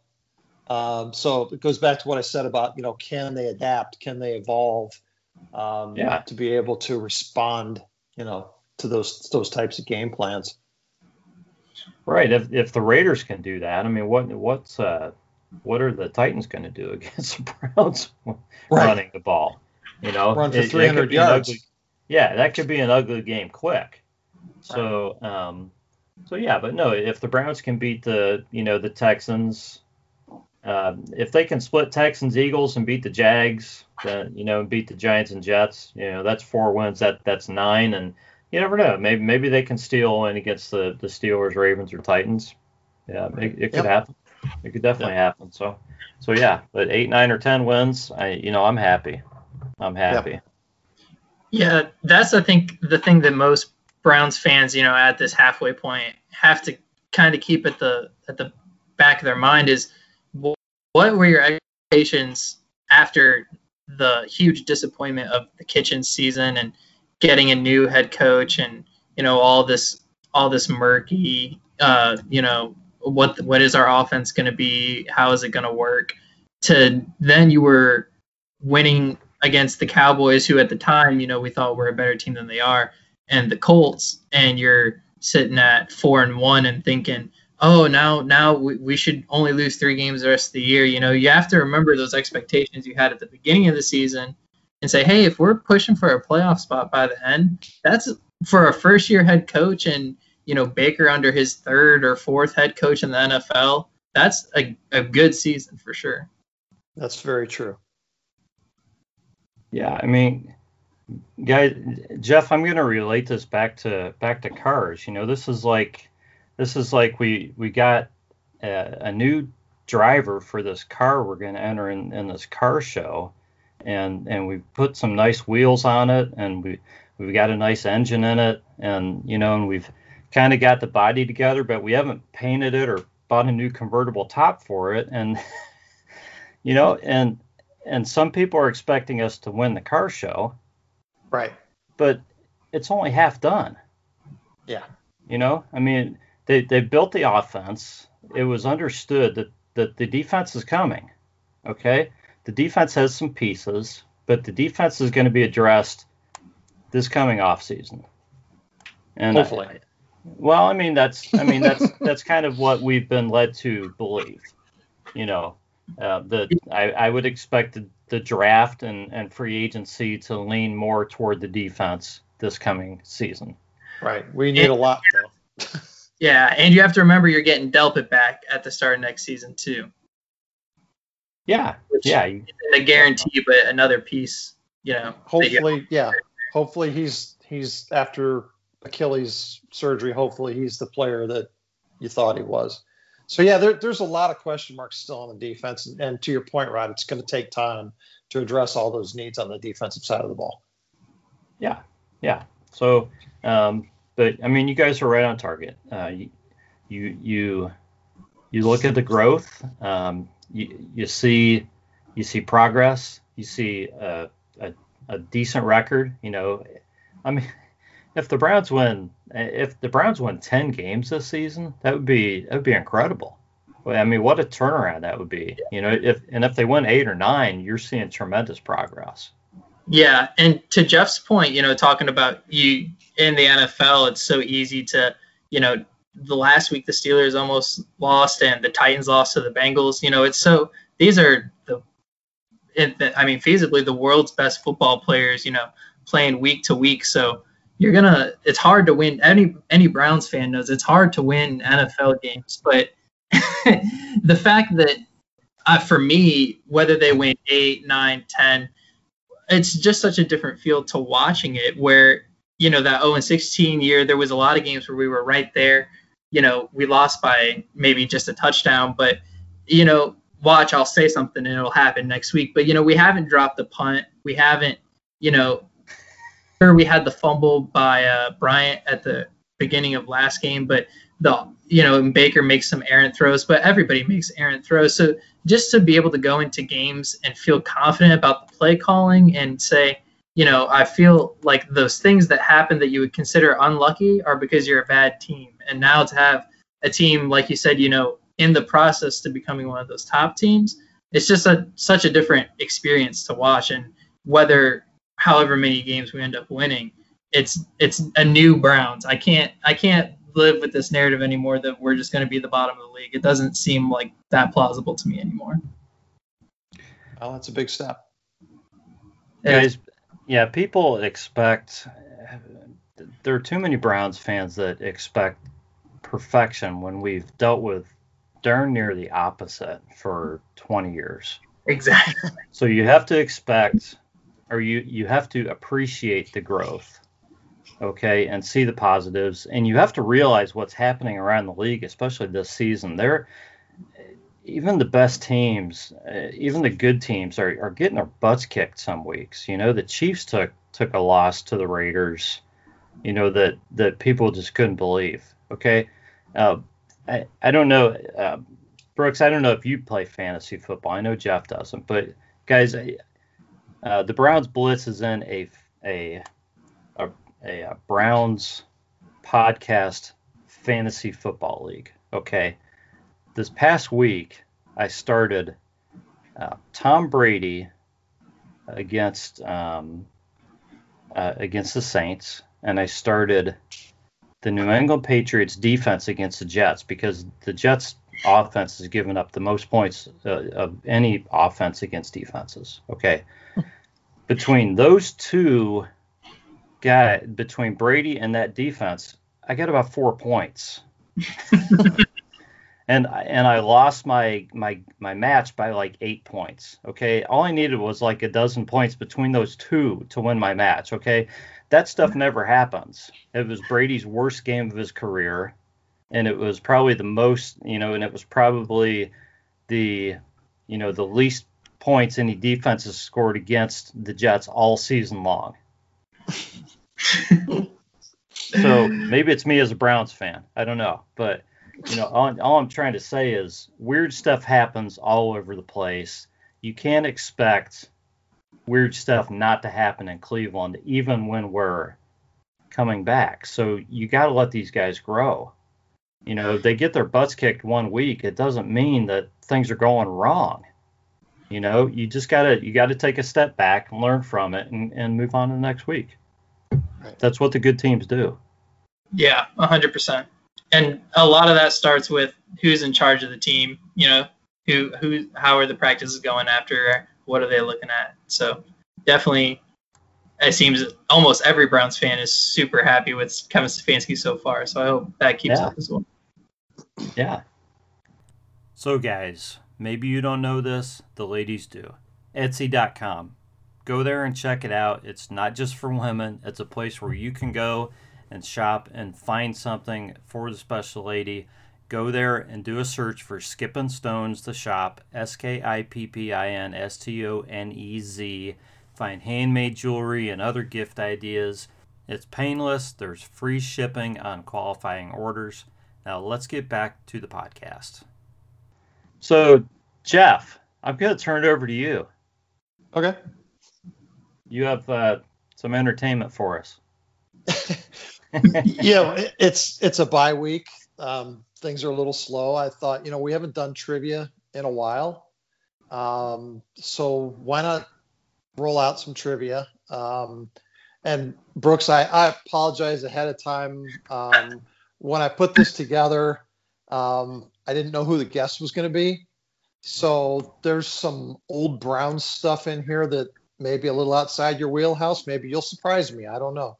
Um, so it goes back to what I said about you know can they adapt, can they evolve, um, yeah. to be able to respond, you know, to those those types of game plans. Right. If if the Raiders can do that, I mean, what what's uh what are the Titans going to do against the Browns right. running the ball? You know, run for 300 yards. Ugly, yeah, that could be an ugly game quick. So, um, so yeah, but no, if the Browns can beat the you know the Texans, uh, if they can split Texans Eagles and beat the Jags, then you know beat the Giants and Jets, you know that's four wins. That that's nine and you never know. Maybe maybe they can steal in against the the Steelers, Ravens, or Titans. Yeah, it, it could yep. happen. It could definitely yep. happen. So so yeah, but eight, nine, or ten wins, I you know I'm happy. I'm happy. Yep. Yeah, that's I think the thing that most Browns fans, you know, at this halfway point have to kind of keep at the at the back of their mind is what were your expectations after the huge disappointment of the Kitchens season and getting a new head coach and you know all this all this murky uh, you know what what is our offense going to be? How is it going to work? To then you were winning against the Cowboys who at the time you know we thought were a better team than they are and the Colts and you're sitting at 4 and 1 and thinking oh now now we, we should only lose 3 games the rest of the year you know you have to remember those expectations you had at the beginning of the season and say, hey, if we're pushing for a playoff spot by the end, that's for a first year head coach and you know Baker under his third or fourth head coach in the NFL. That's a, a good season for sure. That's very true. Yeah, I mean, guys, Jeff, I'm going to relate this back to back to cars. You know, this is like this is like we we got a, a new driver for this car we're going to enter in, in this car show. And and we put some nice wheels on it and we we've got a nice engine in it. And you know and we've kind of got the body together but we haven't painted it or bought a new convertible top for it. And you know and and some people are expecting us to win the car show right but it's only half done yeah you know i mean they they built the offense it was understood that that the defense is coming okay the defense has some pieces, but the defense is going to be addressed this coming off season. And hopefully. I, well, I mean that's I mean that's that's kind of what we've been led to believe. You know, uh, the I, I would expect the, the draft and, and free agency to lean more toward the defense this coming season. Right. We need and, a lot though. yeah, and you have to remember you're getting Delpit back at the start of next season too. Yeah, yeah. A guarantee, but another piece you know, hopefully, yeah, hopefully he's he's after Achilles surgery. Hopefully, he's the player that you thought he was. So yeah, there, there's a lot of question marks still on the defense, and, and to your point, Rod, it's going to take time to address all those needs on the defensive side of the ball. Yeah, yeah. So, um, but I mean, you guys are right on target. Uh, you, you, you, look at the growth. Um, you, you see, you see progress. You see a, a, a decent record. You know, I mean, if the Browns win, if the Browns win ten games this season, that would be that would be incredible. I mean, what a turnaround that would be. You know, if and if they win eight or nine, you're seeing tremendous progress. Yeah, and to Jeff's point, you know, talking about you in the NFL, it's so easy to, you know, the last week the Steelers almost lost and the Titans lost to the Bengals. You know, it's so these are the, it, I mean, feasibly the world's best football players. You know, playing week to week. So you're gonna, it's hard to win. Any any Browns fan knows it's hard to win NFL games, but the fact that uh, for me, whether they win eight, nine, ten, it's just such a different feel to watching it. Where you know that 0 and 16 year, there was a lot of games where we were right there. You know, we lost by maybe just a touchdown, but you know, watch, I'll say something and it'll happen next week. But you know, we haven't dropped the punt. We haven't, you know, sure we had the fumble by uh, Bryant at the beginning of last game, but the you know Baker makes some errant throws, but everybody makes errant throws. So just to be able to go into games and feel confident about the play calling and say, you know, I feel like those things that happen that you would consider unlucky are because you're a bad team. And now to have a team like you said, you know, in the process to becoming one of those top teams, it's just a such a different experience to watch. And whether however many games we end up winning, it's it's a new Browns. I can't I can't live with this narrative anymore that we're just going to be the bottom of the league. It doesn't seem like that plausible to me anymore. Well, that's a big step. Guys, yeah, people expect there are too many Browns fans that expect perfection when we've dealt with darn near the opposite for 20 years. Exactly. So you have to expect or you you have to appreciate the growth okay, and see the positives. And you have to realize what's happening around the league, especially this season. They're even the best teams, uh, even the good teams, are, are getting their butts kicked some weeks. You know, the Chiefs took took a loss to the Raiders. You know that that people just couldn't believe. Okay, uh, I I don't know, uh, Brooks. I don't know if you play fantasy football. I know Jeff doesn't, but guys, uh, the Browns blitz is in a a a, a Browns podcast fantasy football league. Okay, this past week I started uh, Tom Brady against um, uh, against the Saints, and I started the New England Patriots defense against the Jets because the Jets offense has given up the most points uh, of any offense against defenses. Okay, between those two guy between Brady and that defense, I got about four points. and and I lost my my my match by like eight points. Okay, all I needed was like a dozen points between those two to win my match. Okay, that stuff never happens. It was Brady's worst game of his career, and it was probably the most you know, and it was probably the you know the least points any defense has scored against the Jets all season long so maybe it's me as a Browns fan. I don't know, but you know, all, all, I'm trying to say is weird stuff happens all over the place. You can't expect weird stuff not to happen in Cleveland, even when we're coming back. So you got to let these guys grow. You know, they get their butts kicked one week. It doesn't mean that things are going wrong. You know, you just gotta you gotta take a step back and learn from it and, and move on to the next week. Right. That's what the good teams do. Yeah, 100%. And a lot of that starts with who's in charge of the team, you know, who who how are the practices going after what are they looking at? So, definitely it seems almost every Browns fan is super happy with Kevin Stefanski so far. So I hope that keeps yeah. up as well. Yeah. So guys, maybe you don't know this, the ladies do. Etsy.com go there and check it out. It's not just for women. It's a place where you can go and shop and find something for the special lady. Go there and do a search for Skippin' Stones the shop, S K I P P I N S T O N E Z. Find handmade jewelry and other gift ideas. It's painless. There's free shipping on qualifying orders. Now let's get back to the podcast. So, Jeff, I'm going to turn it over to you. Okay. You have uh, some entertainment for us. yeah, it's it's a bye week. Um, things are a little slow. I thought, you know, we haven't done trivia in a while, um, so why not roll out some trivia? Um, and Brooks, I, I apologize ahead of time. Um, when I put this together, um, I didn't know who the guest was going to be. So there's some old Brown stuff in here that may be a little outside your wheelhouse. Maybe you'll surprise me. I don't know.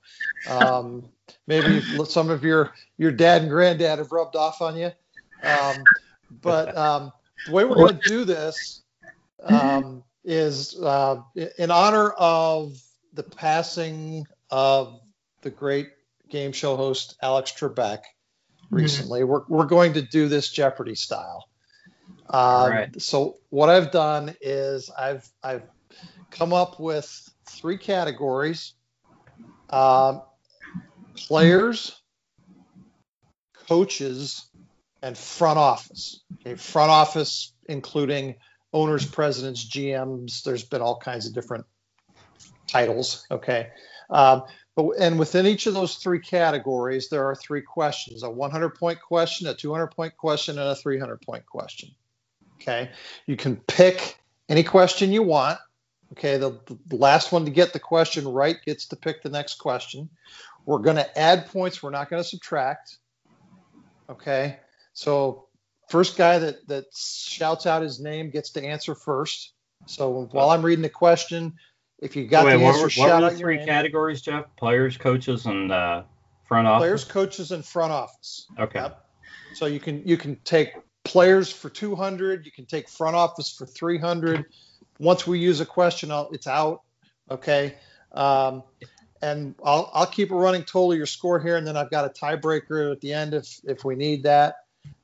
Um, maybe some of your your dad and granddad have rubbed off on you. Um, but um, the way we're going to do this um, is uh, in honor of the passing of the great game show host Alex Trebek recently. Mm-hmm. We're, we're going to do this Jeopardy style. Um, right. So what I've done is I've I've come up with three categories: um, players, coaches, and front office. Okay, front office including owners, presidents, GMs. There's been all kinds of different titles. Okay. Um, but, and within each of those three categories, there are three questions a 100 point question, a 200 point question, and a 300 point question. Okay. You can pick any question you want. Okay. The, the last one to get the question right gets to pick the next question. We're going to add points, we're not going to subtract. Okay. So, first guy that, that shouts out his name gets to answer first. So, while I'm reading the question, if you got Wait, the answer, what were, shout what were the three categories, Jeff? Players, coaches, and uh, front office. Players, coaches, and front office. Okay. Yep. So you can you can take players for 200. You can take front office for 300. Once we use a question, I'll, it's out. Okay. Um, and I'll, I'll keep a running total of your score here, and then I've got a tiebreaker at the end if if we need that.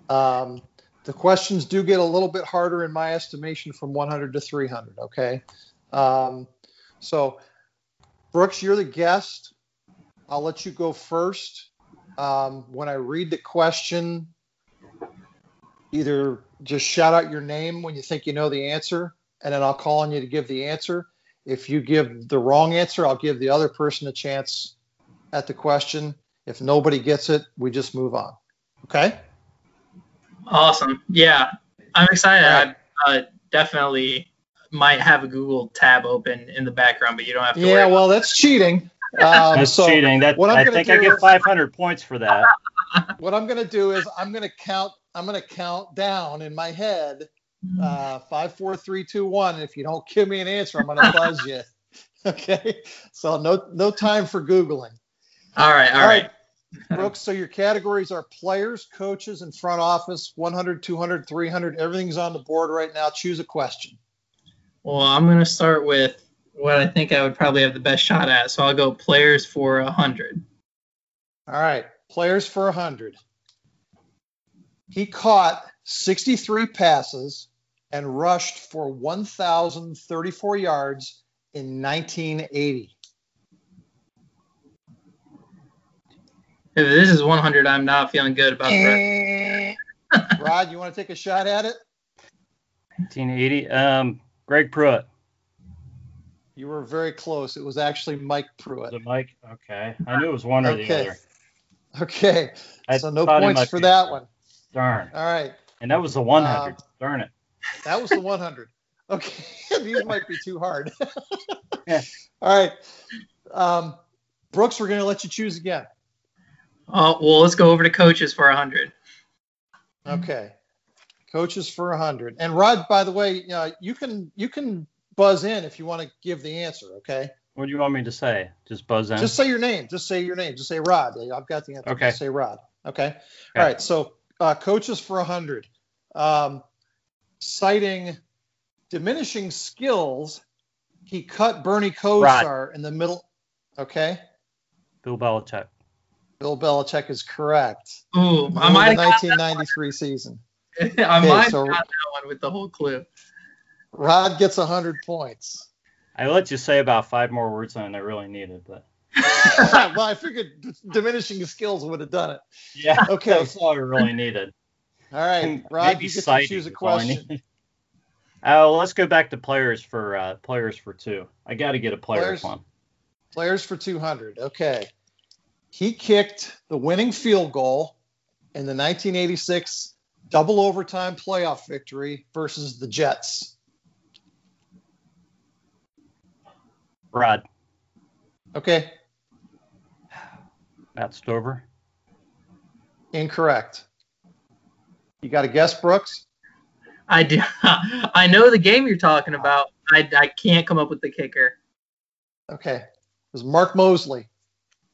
Um, the questions do get a little bit harder in my estimation from 100 to 300. Okay. Um, so, Brooks, you're the guest. I'll let you go first. Um, when I read the question, either just shout out your name when you think you know the answer, and then I'll call on you to give the answer. If you give the wrong answer, I'll give the other person a chance at the question. If nobody gets it, we just move on. Okay? Awesome. Yeah, I'm excited. Right. I uh, definitely might have a Google tab open in the background, but you don't have to. Yeah, well, that's cheating. Um, that's so cheating. That what I'm I think I get 500 points for that. What I'm going to do is I'm going to count. I'm going to count down in my head. Uh, five, four, three, two, one. If you don't give me an answer, I'm going to buzz you. Okay. So no, no time for googling. All right. All, all right. right. Brooks, so your categories are players, coaches, and front office 100, 200, 300. Everything's on the board right now. Choose a question. Well, I'm going to start with what I think I would probably have the best shot at. So I'll go players for 100. All right, players for 100. He caught 63 passes and rushed for 1,034 yards in 1980. If this is 100, I'm not feeling good about that. Rod, you want to take a shot at it? 1980. Um, Greg Pruitt. You were very close. It was actually Mike Pruitt. The Mike? Okay. I knew it was one or okay. the other. Okay. I so no points for be. that one. Darn. All right. And that was the 100. Um, Darn it. That was the 100. Okay. These might be too hard. yeah. All right. Um, Brooks, we're going to let you choose again. Oh, well, let's go over to coaches for 100. Okay coaches for 100 and rod by the way uh, you can you can buzz in if you want to give the answer okay what do you want me to say just buzz in just say your name just say your name just say rod i've got the answer okay just say rod okay, okay. all right so uh, coaches for 100 um, citing diminishing skills He cut Bernie Kosar in the middle. Okay. Bill Belichick. Bill Belichick is correct. Ooh, I In might the have got 1993 season. I Okay, might have so- that one with the whole clue. Rod gets 100 points. I let you say about five more words than I really needed, but well, I figured diminishing skills would have done it. yeah, Okay. that's all I really needed. All right, And Rod, maybe you get to choose a is all I question. needed. Oh, let's go back to players for uh, players for two. I got to get a players, Players? one. Players for 200. Okay. He kicked the winning field goal in the 1986 double overtime playoff victory versus the Jets. Rod, Okay, Matt Stover, incorrect. You got a guess, Brooks? I do. I know the game you're talking about. I, I can't come up with the kicker. Okay. It was Mark Moseley.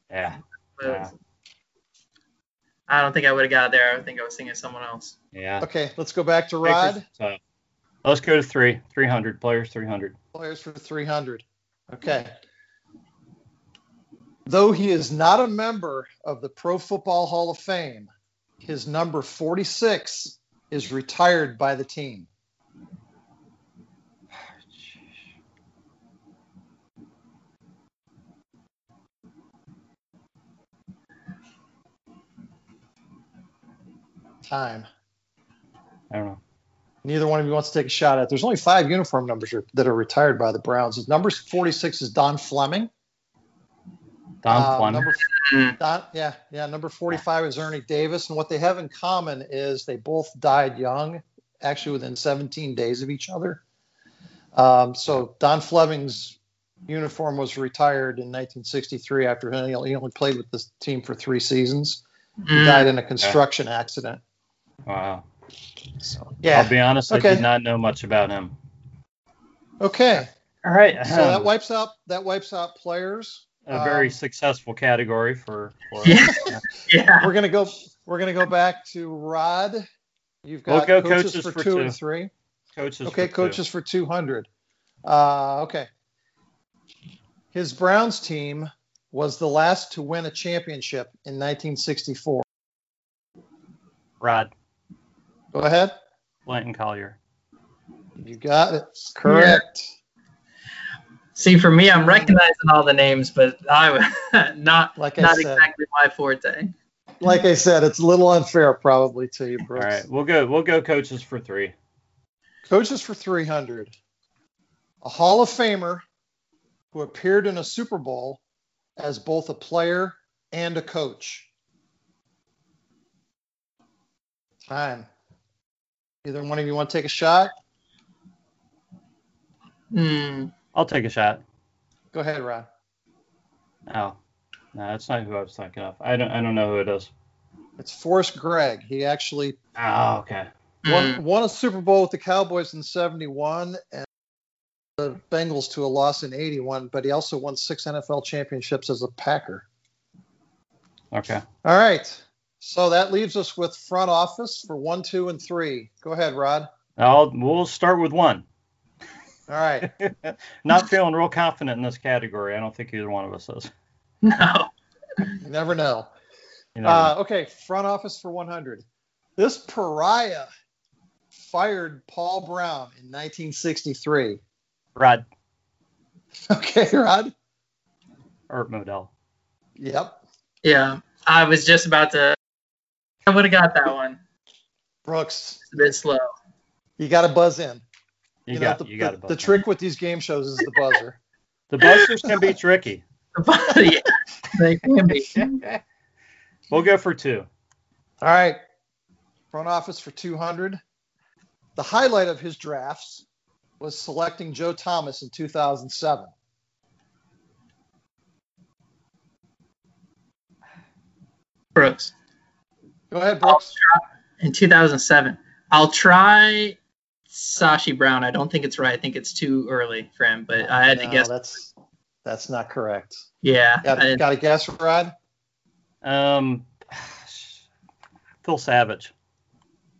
yeah, But Yeah. I don't think I would have got there. I think I was thinking of someone else. yeah. Okay, let's go back to Rod. So, let's go to three, 300 players, 300. Players for 300. Okay. Though he is not a member of the Pro Football Hall of Fame, his number 46 is retired by the team. Time. I don't know. Neither one of you wants to take a shot at. There's only five uniform numbers are- that are retired by the Browns. Number 46 is Don Fleming. Don Uh, Fleming. Number. Don, yeah, yeah. Number 45 is Ernie Davis. And what they have in common is they both died young, actually within 17 days of each other. Um, so Don Fleming's uniform was retired in 1963 after he only played with this team for three seasons. He Mm. died in a construction accident. Wow. So I'll be honest, I did not know much about him. Okay. All right. So that wipes out that wipes out players. a very um, successful category for. for Yeah. Yeah. We're gonna go. We're gonna go back to Rod. You've We'll got go coaches, coaches for, for two, two. and three. coaches. Okay, for two. coaches for 200. Uh, okay. His Browns team was the last to win a championship in 1964. Rod, Go ahead. Blanton Collier. You got it. Correct. See, for me, I'm recognizing all the names, but I not Like I not said, exactly my forte. like I said, it's a little unfair probably to you, All Brooks. right, we'll go. We'll go coaches for three. Coaches for 300. A Hall of Famer who appeared in a Super Bowl as both a player and a coach. Time. Either one of you want to take a shot? Hmm. I'll take a shot. Go ahead, Ron. No, no, that's not who I was thinking of. I don't. I don't know who it is. It's Forrest Gregg. He actually Oh, okay. won, won a Super Bowl with the Cowboys in 71 and the Bengals to a loss in 81, but he also won six NFL championships as a Packer. Okay. All right. So that leaves us with front office for one, two, and three. Go ahead, Rod. I'll. We'll start with one. All right. Not feeling real confident in this category. I don't think either one of us is. No. You never know. You know, Uh, okay, front office for 100. This pariah fired Paul Brown in 1963. Rod Okay, Rod. Art Modell. Yep. Yeah. I was just about to. I would have got that one. Brooks, It's a bit slow. you got to buzz in. You, You, got. know, the, you got the, it. the trick with these game shows is the buzzer. The buzzers can be tricky. yeah, they can be. We'll go for two. All right. Front office for 200. The highlight of his drafts was selecting Joe Thomas in 2007. Brooks. Go ahead, Brooks. In 2007. I'll try Sashi Brown. I don't think it's right. I think it's too early for him, but I had to No, guess. That's that's not correct. Yeah. Got, I- got a guess, Rod? Um, Phil Savage.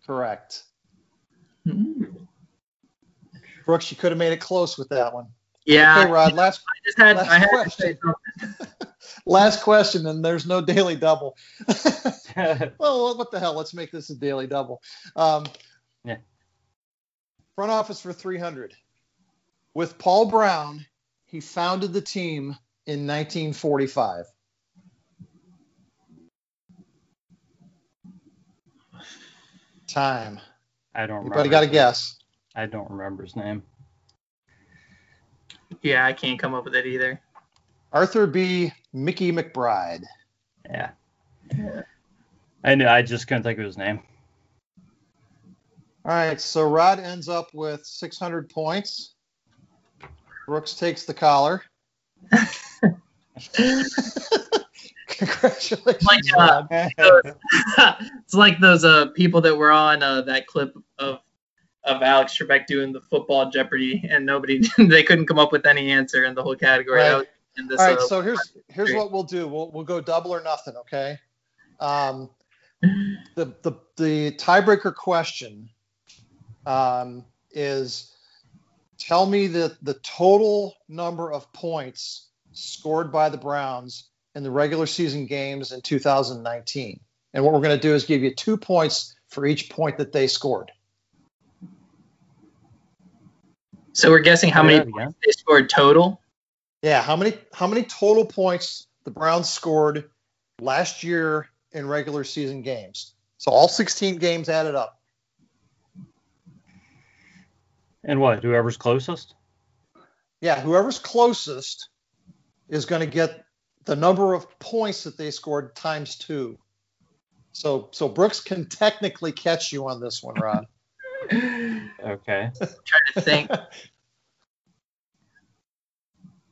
Correct. Hmm. Brooks, you could have made it close with that one. Yeah. Okay, Rod. Last I just had last I had to question. say something. last question, and there's no daily double. well, what the hell? Let's make this a daily double. Um, Yeah. Front office for 300. With Paul Brown, he founded the team in 1945. Time. I don't remember. Anybody got a guess? I don't remember his name. Yeah, I can't come up with it either. Arthur B. Mickey McBride. Yeah. yeah. I knew. I just couldn't think of his name. All right, so Rod ends up with 600 points. Brooks takes the collar. Congratulations, Like, uh, Rod. it's like those uh people that were on uh, that clip of of Alex Trebek doing the football Jeopardy, and nobody they couldn't come up with any answer in the whole category. Right. That was in this, All right, uh, so here's here's what we'll do. We'll we'll go double or nothing, okay? Um, the the the tiebreaker question um, is tell me the the total number of points scored by the Browns in the regular season games in 2019. And what we're going to do is give you two points for each point that they scored. so we're guessing how many that again? they scored total. Yeah, how many how many total points the Browns scored last year in regular season games? So all 16 games added up. And what? Whoever's closest. Yeah, whoever's closest is going to get the number of points that they scored times two. So so Brooks can technically catch you on this one, Rod. Okay. trying to think.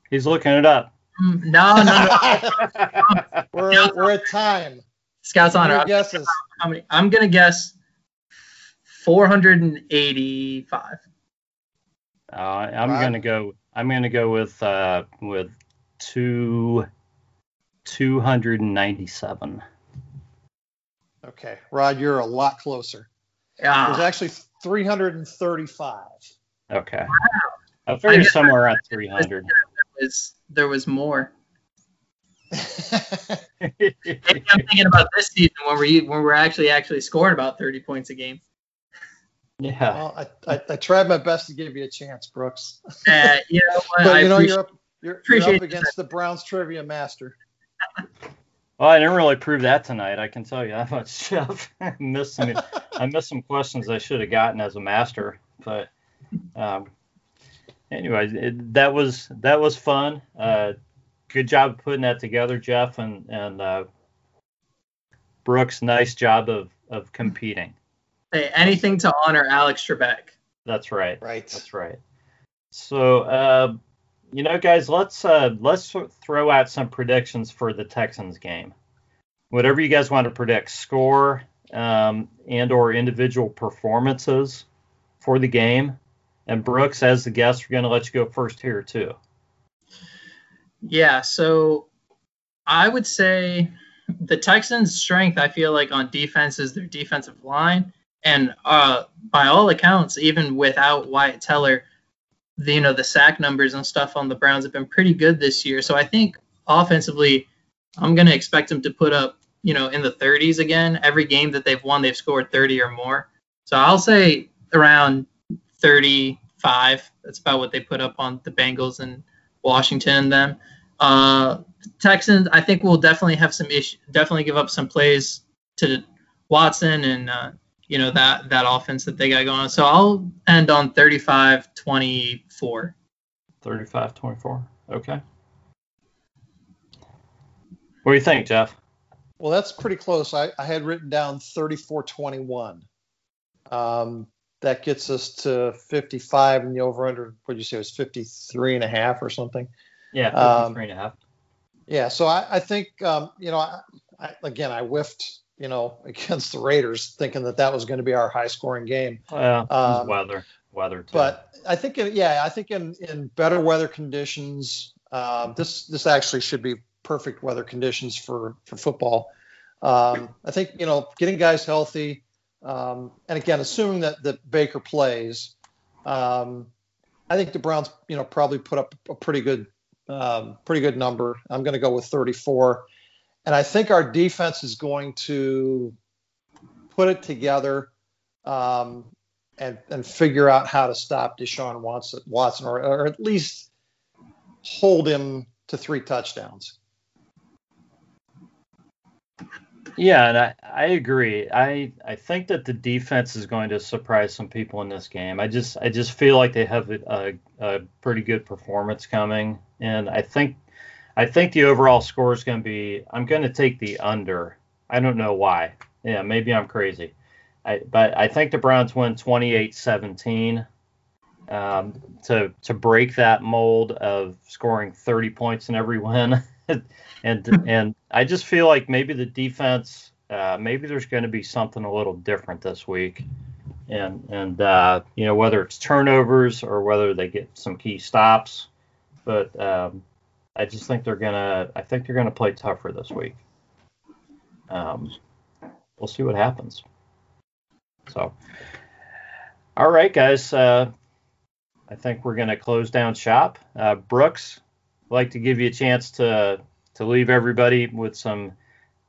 He's looking it up. Mm, no, no, no. we're we're at time. Scouts honor. Your I'm, guesses. how many? I'm gonna guess 485. Uh, I'm Rod? gonna go. I'm gonna go with uh, with two. 297. Okay, Rod, you're a lot closer. There's Yeah. actually 335. Okay. I figured guess- somewhere around 300. Was there was more. Maybe I'm thinking about this season when we're when we're actually actually scoring about 30 points a game. yeah. well, I, I, I tried my best to give you a chance, Brooks. Uh, you know what? But I you know appreciate- you're up you're, you're up against the Browns trivia master. Well, I didn't really prove that tonight. I can tell you that much, Jeff. I missed some. I missed some questions I should have gotten as a master, but um, anyways, it, that was that was fun. Uh, good job putting that together, Jeff, and and uh, Brooks. Nice job of of competing. Hey, anything to honor Alex Trebek. That's right. Right. That's right. So, uh, you know, guys, let's uh, let's throw out some predictions for the Texans game. Whatever you guys want to predict, score um, and or individual performances for the game. And Brooks, as the guest, we're going to let you go first here too. Yeah, so I would say the Texans' strength, I feel like on defense is their defensive line, and uh, by all accounts, even without Wyatt Teller, the, you know the sack numbers and stuff on the Browns have been pretty good this year. So I think offensively, I'm gonna expect them to put up you know in the 30s again. Every game that they've won, they've scored 30 or more. So I'll say around 35. That's about what they put up on the Bengals and Washington and them. Uh, Texans, I think will definitely have some issue. Definitely give up some plays to Watson and uh, you know that that offense that they got going. So I'll end on 35-24. 35-24. Okay. What do you think, Jeff? Well, that's pretty close. I, I had written down 34-21. Um, that gets us to 55 and the over under, what did you say, it was 53 and a half or something? Yeah, Um, 53 and a half. Yeah, so I, I think, um, you know, I, I, again, I whiffed, you know, against the Raiders thinking that that was going to be our high scoring game. Well, um, weather, weather too. But I think, yeah, I think in, in better weather conditions, um, this this actually should be perfect weather conditions for for football. Um, I think you know getting guys healthy, um, and again, assuming that that Baker plays, um, I think the Browns, you know, probably put up a pretty good, um, pretty good number. I'm going to go with 34, and I think our defense is going to put it together um, and and figure out how to stop Deshaun Watson, Watson or, or at least hold him to three touchdowns. Yeah, and I, I agree. I I think that the defense is going to surprise some people in this game. I just I just feel like they have a, a pretty good performance coming, and I think I think the overall score is going to be. I'm going to take the under. I don't know why. Yeah, maybe I'm crazy. I, but I think the Browns win 28-17 um, to to break that mold of scoring 30 points in every win. And and I just feel like maybe the defense, uh, maybe there's going to be something a little different this week, and and uh, you know whether it's turnovers or whether they get some key stops, but um, I just think they're gonna I think they're gonna play tougher this week. Um, we'll see what happens. So, all right, guys. Uh, I think we're going to close down shop. Uh, Brooks, like to give you a chance to to leave everybody with some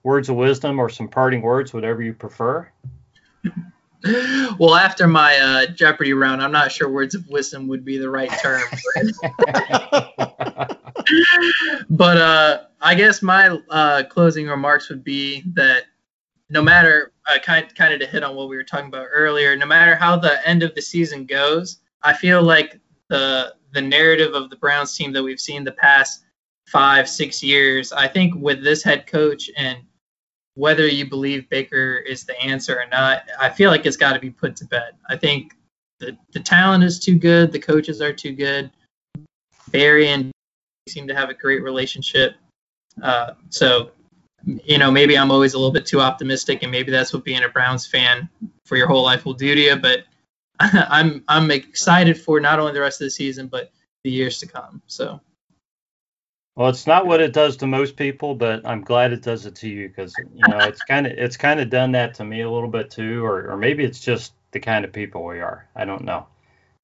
words of wisdom or some parting words, whatever you prefer. Well, after my uh, Jeopardy round, I'm not sure words of wisdom would be the right term. But, uh, I guess my uh, closing remarks would be that no matter uh, kind kind of to hit on what we were talking about earlier, no matter how the end of the season goes, I feel like the the narrative of the Browns team that we've seen the past five six years, I think with this head coach and whether you believe Baker is the answer or not, I feel like it's got to be put to bed. I think the the talent is too good, the coaches are too good. Berry and seem to have a great relationship. Uh, so you know, maybe I'm always a little bit too optimistic, and maybe that's what being a Browns fan for your whole life will do to you. But I'm I'm excited for not only the rest of the season, but the years to come. So. Well, it's not what it does to most people, but I'm glad it does it to you because you know it's kind of it's kind of done that to me a little bit too, or or maybe it's just the kind of people we are. I don't know.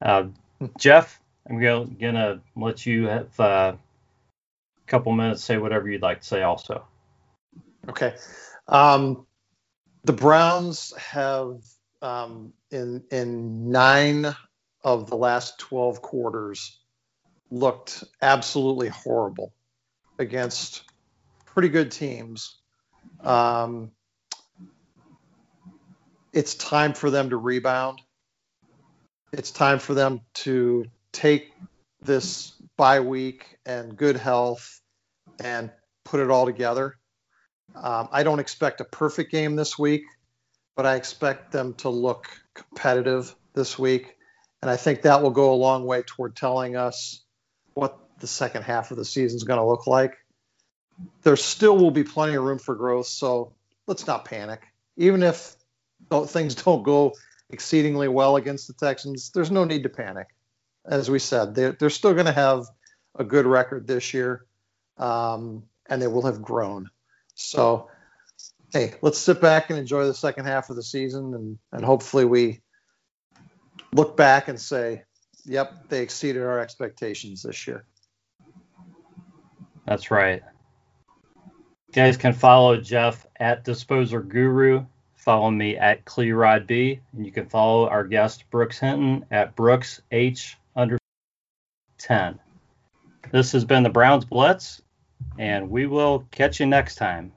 Uh, Jeff, I'm gonna, gonna let you have uh, a couple minutes say whatever you'd like to say also. Okay. Um, the Browns have um, in in nine of the last 12 quarters looked absolutely horrible against pretty good teams. Um, it's time for them to rebound. It's time for them to take this bye week and good health and put it all together. Um, I don't expect a perfect game this week, but I expect them to look competitive this week. And I think that will go a long way toward telling us what the second half of the season is going to look like. There still will be plenty of room for growth, so let's not panic. Even if things don't go exceedingly well against the Texans, there's no need to panic. As we said, they're, they're still going to have a good record this year, um, and they will have grown. So, hey, let's sit back and enjoy the second half of the season, and, and hopefully we look back and say, yep, they exceeded our expectations this year. That's right. You guys can follow Jeff at Disposer Guru. Follow me at CleRodB, and you can follow our guest Brooks Hinton at Brooks H under 10. This has been the Browns Blitz, and we will catch you next time.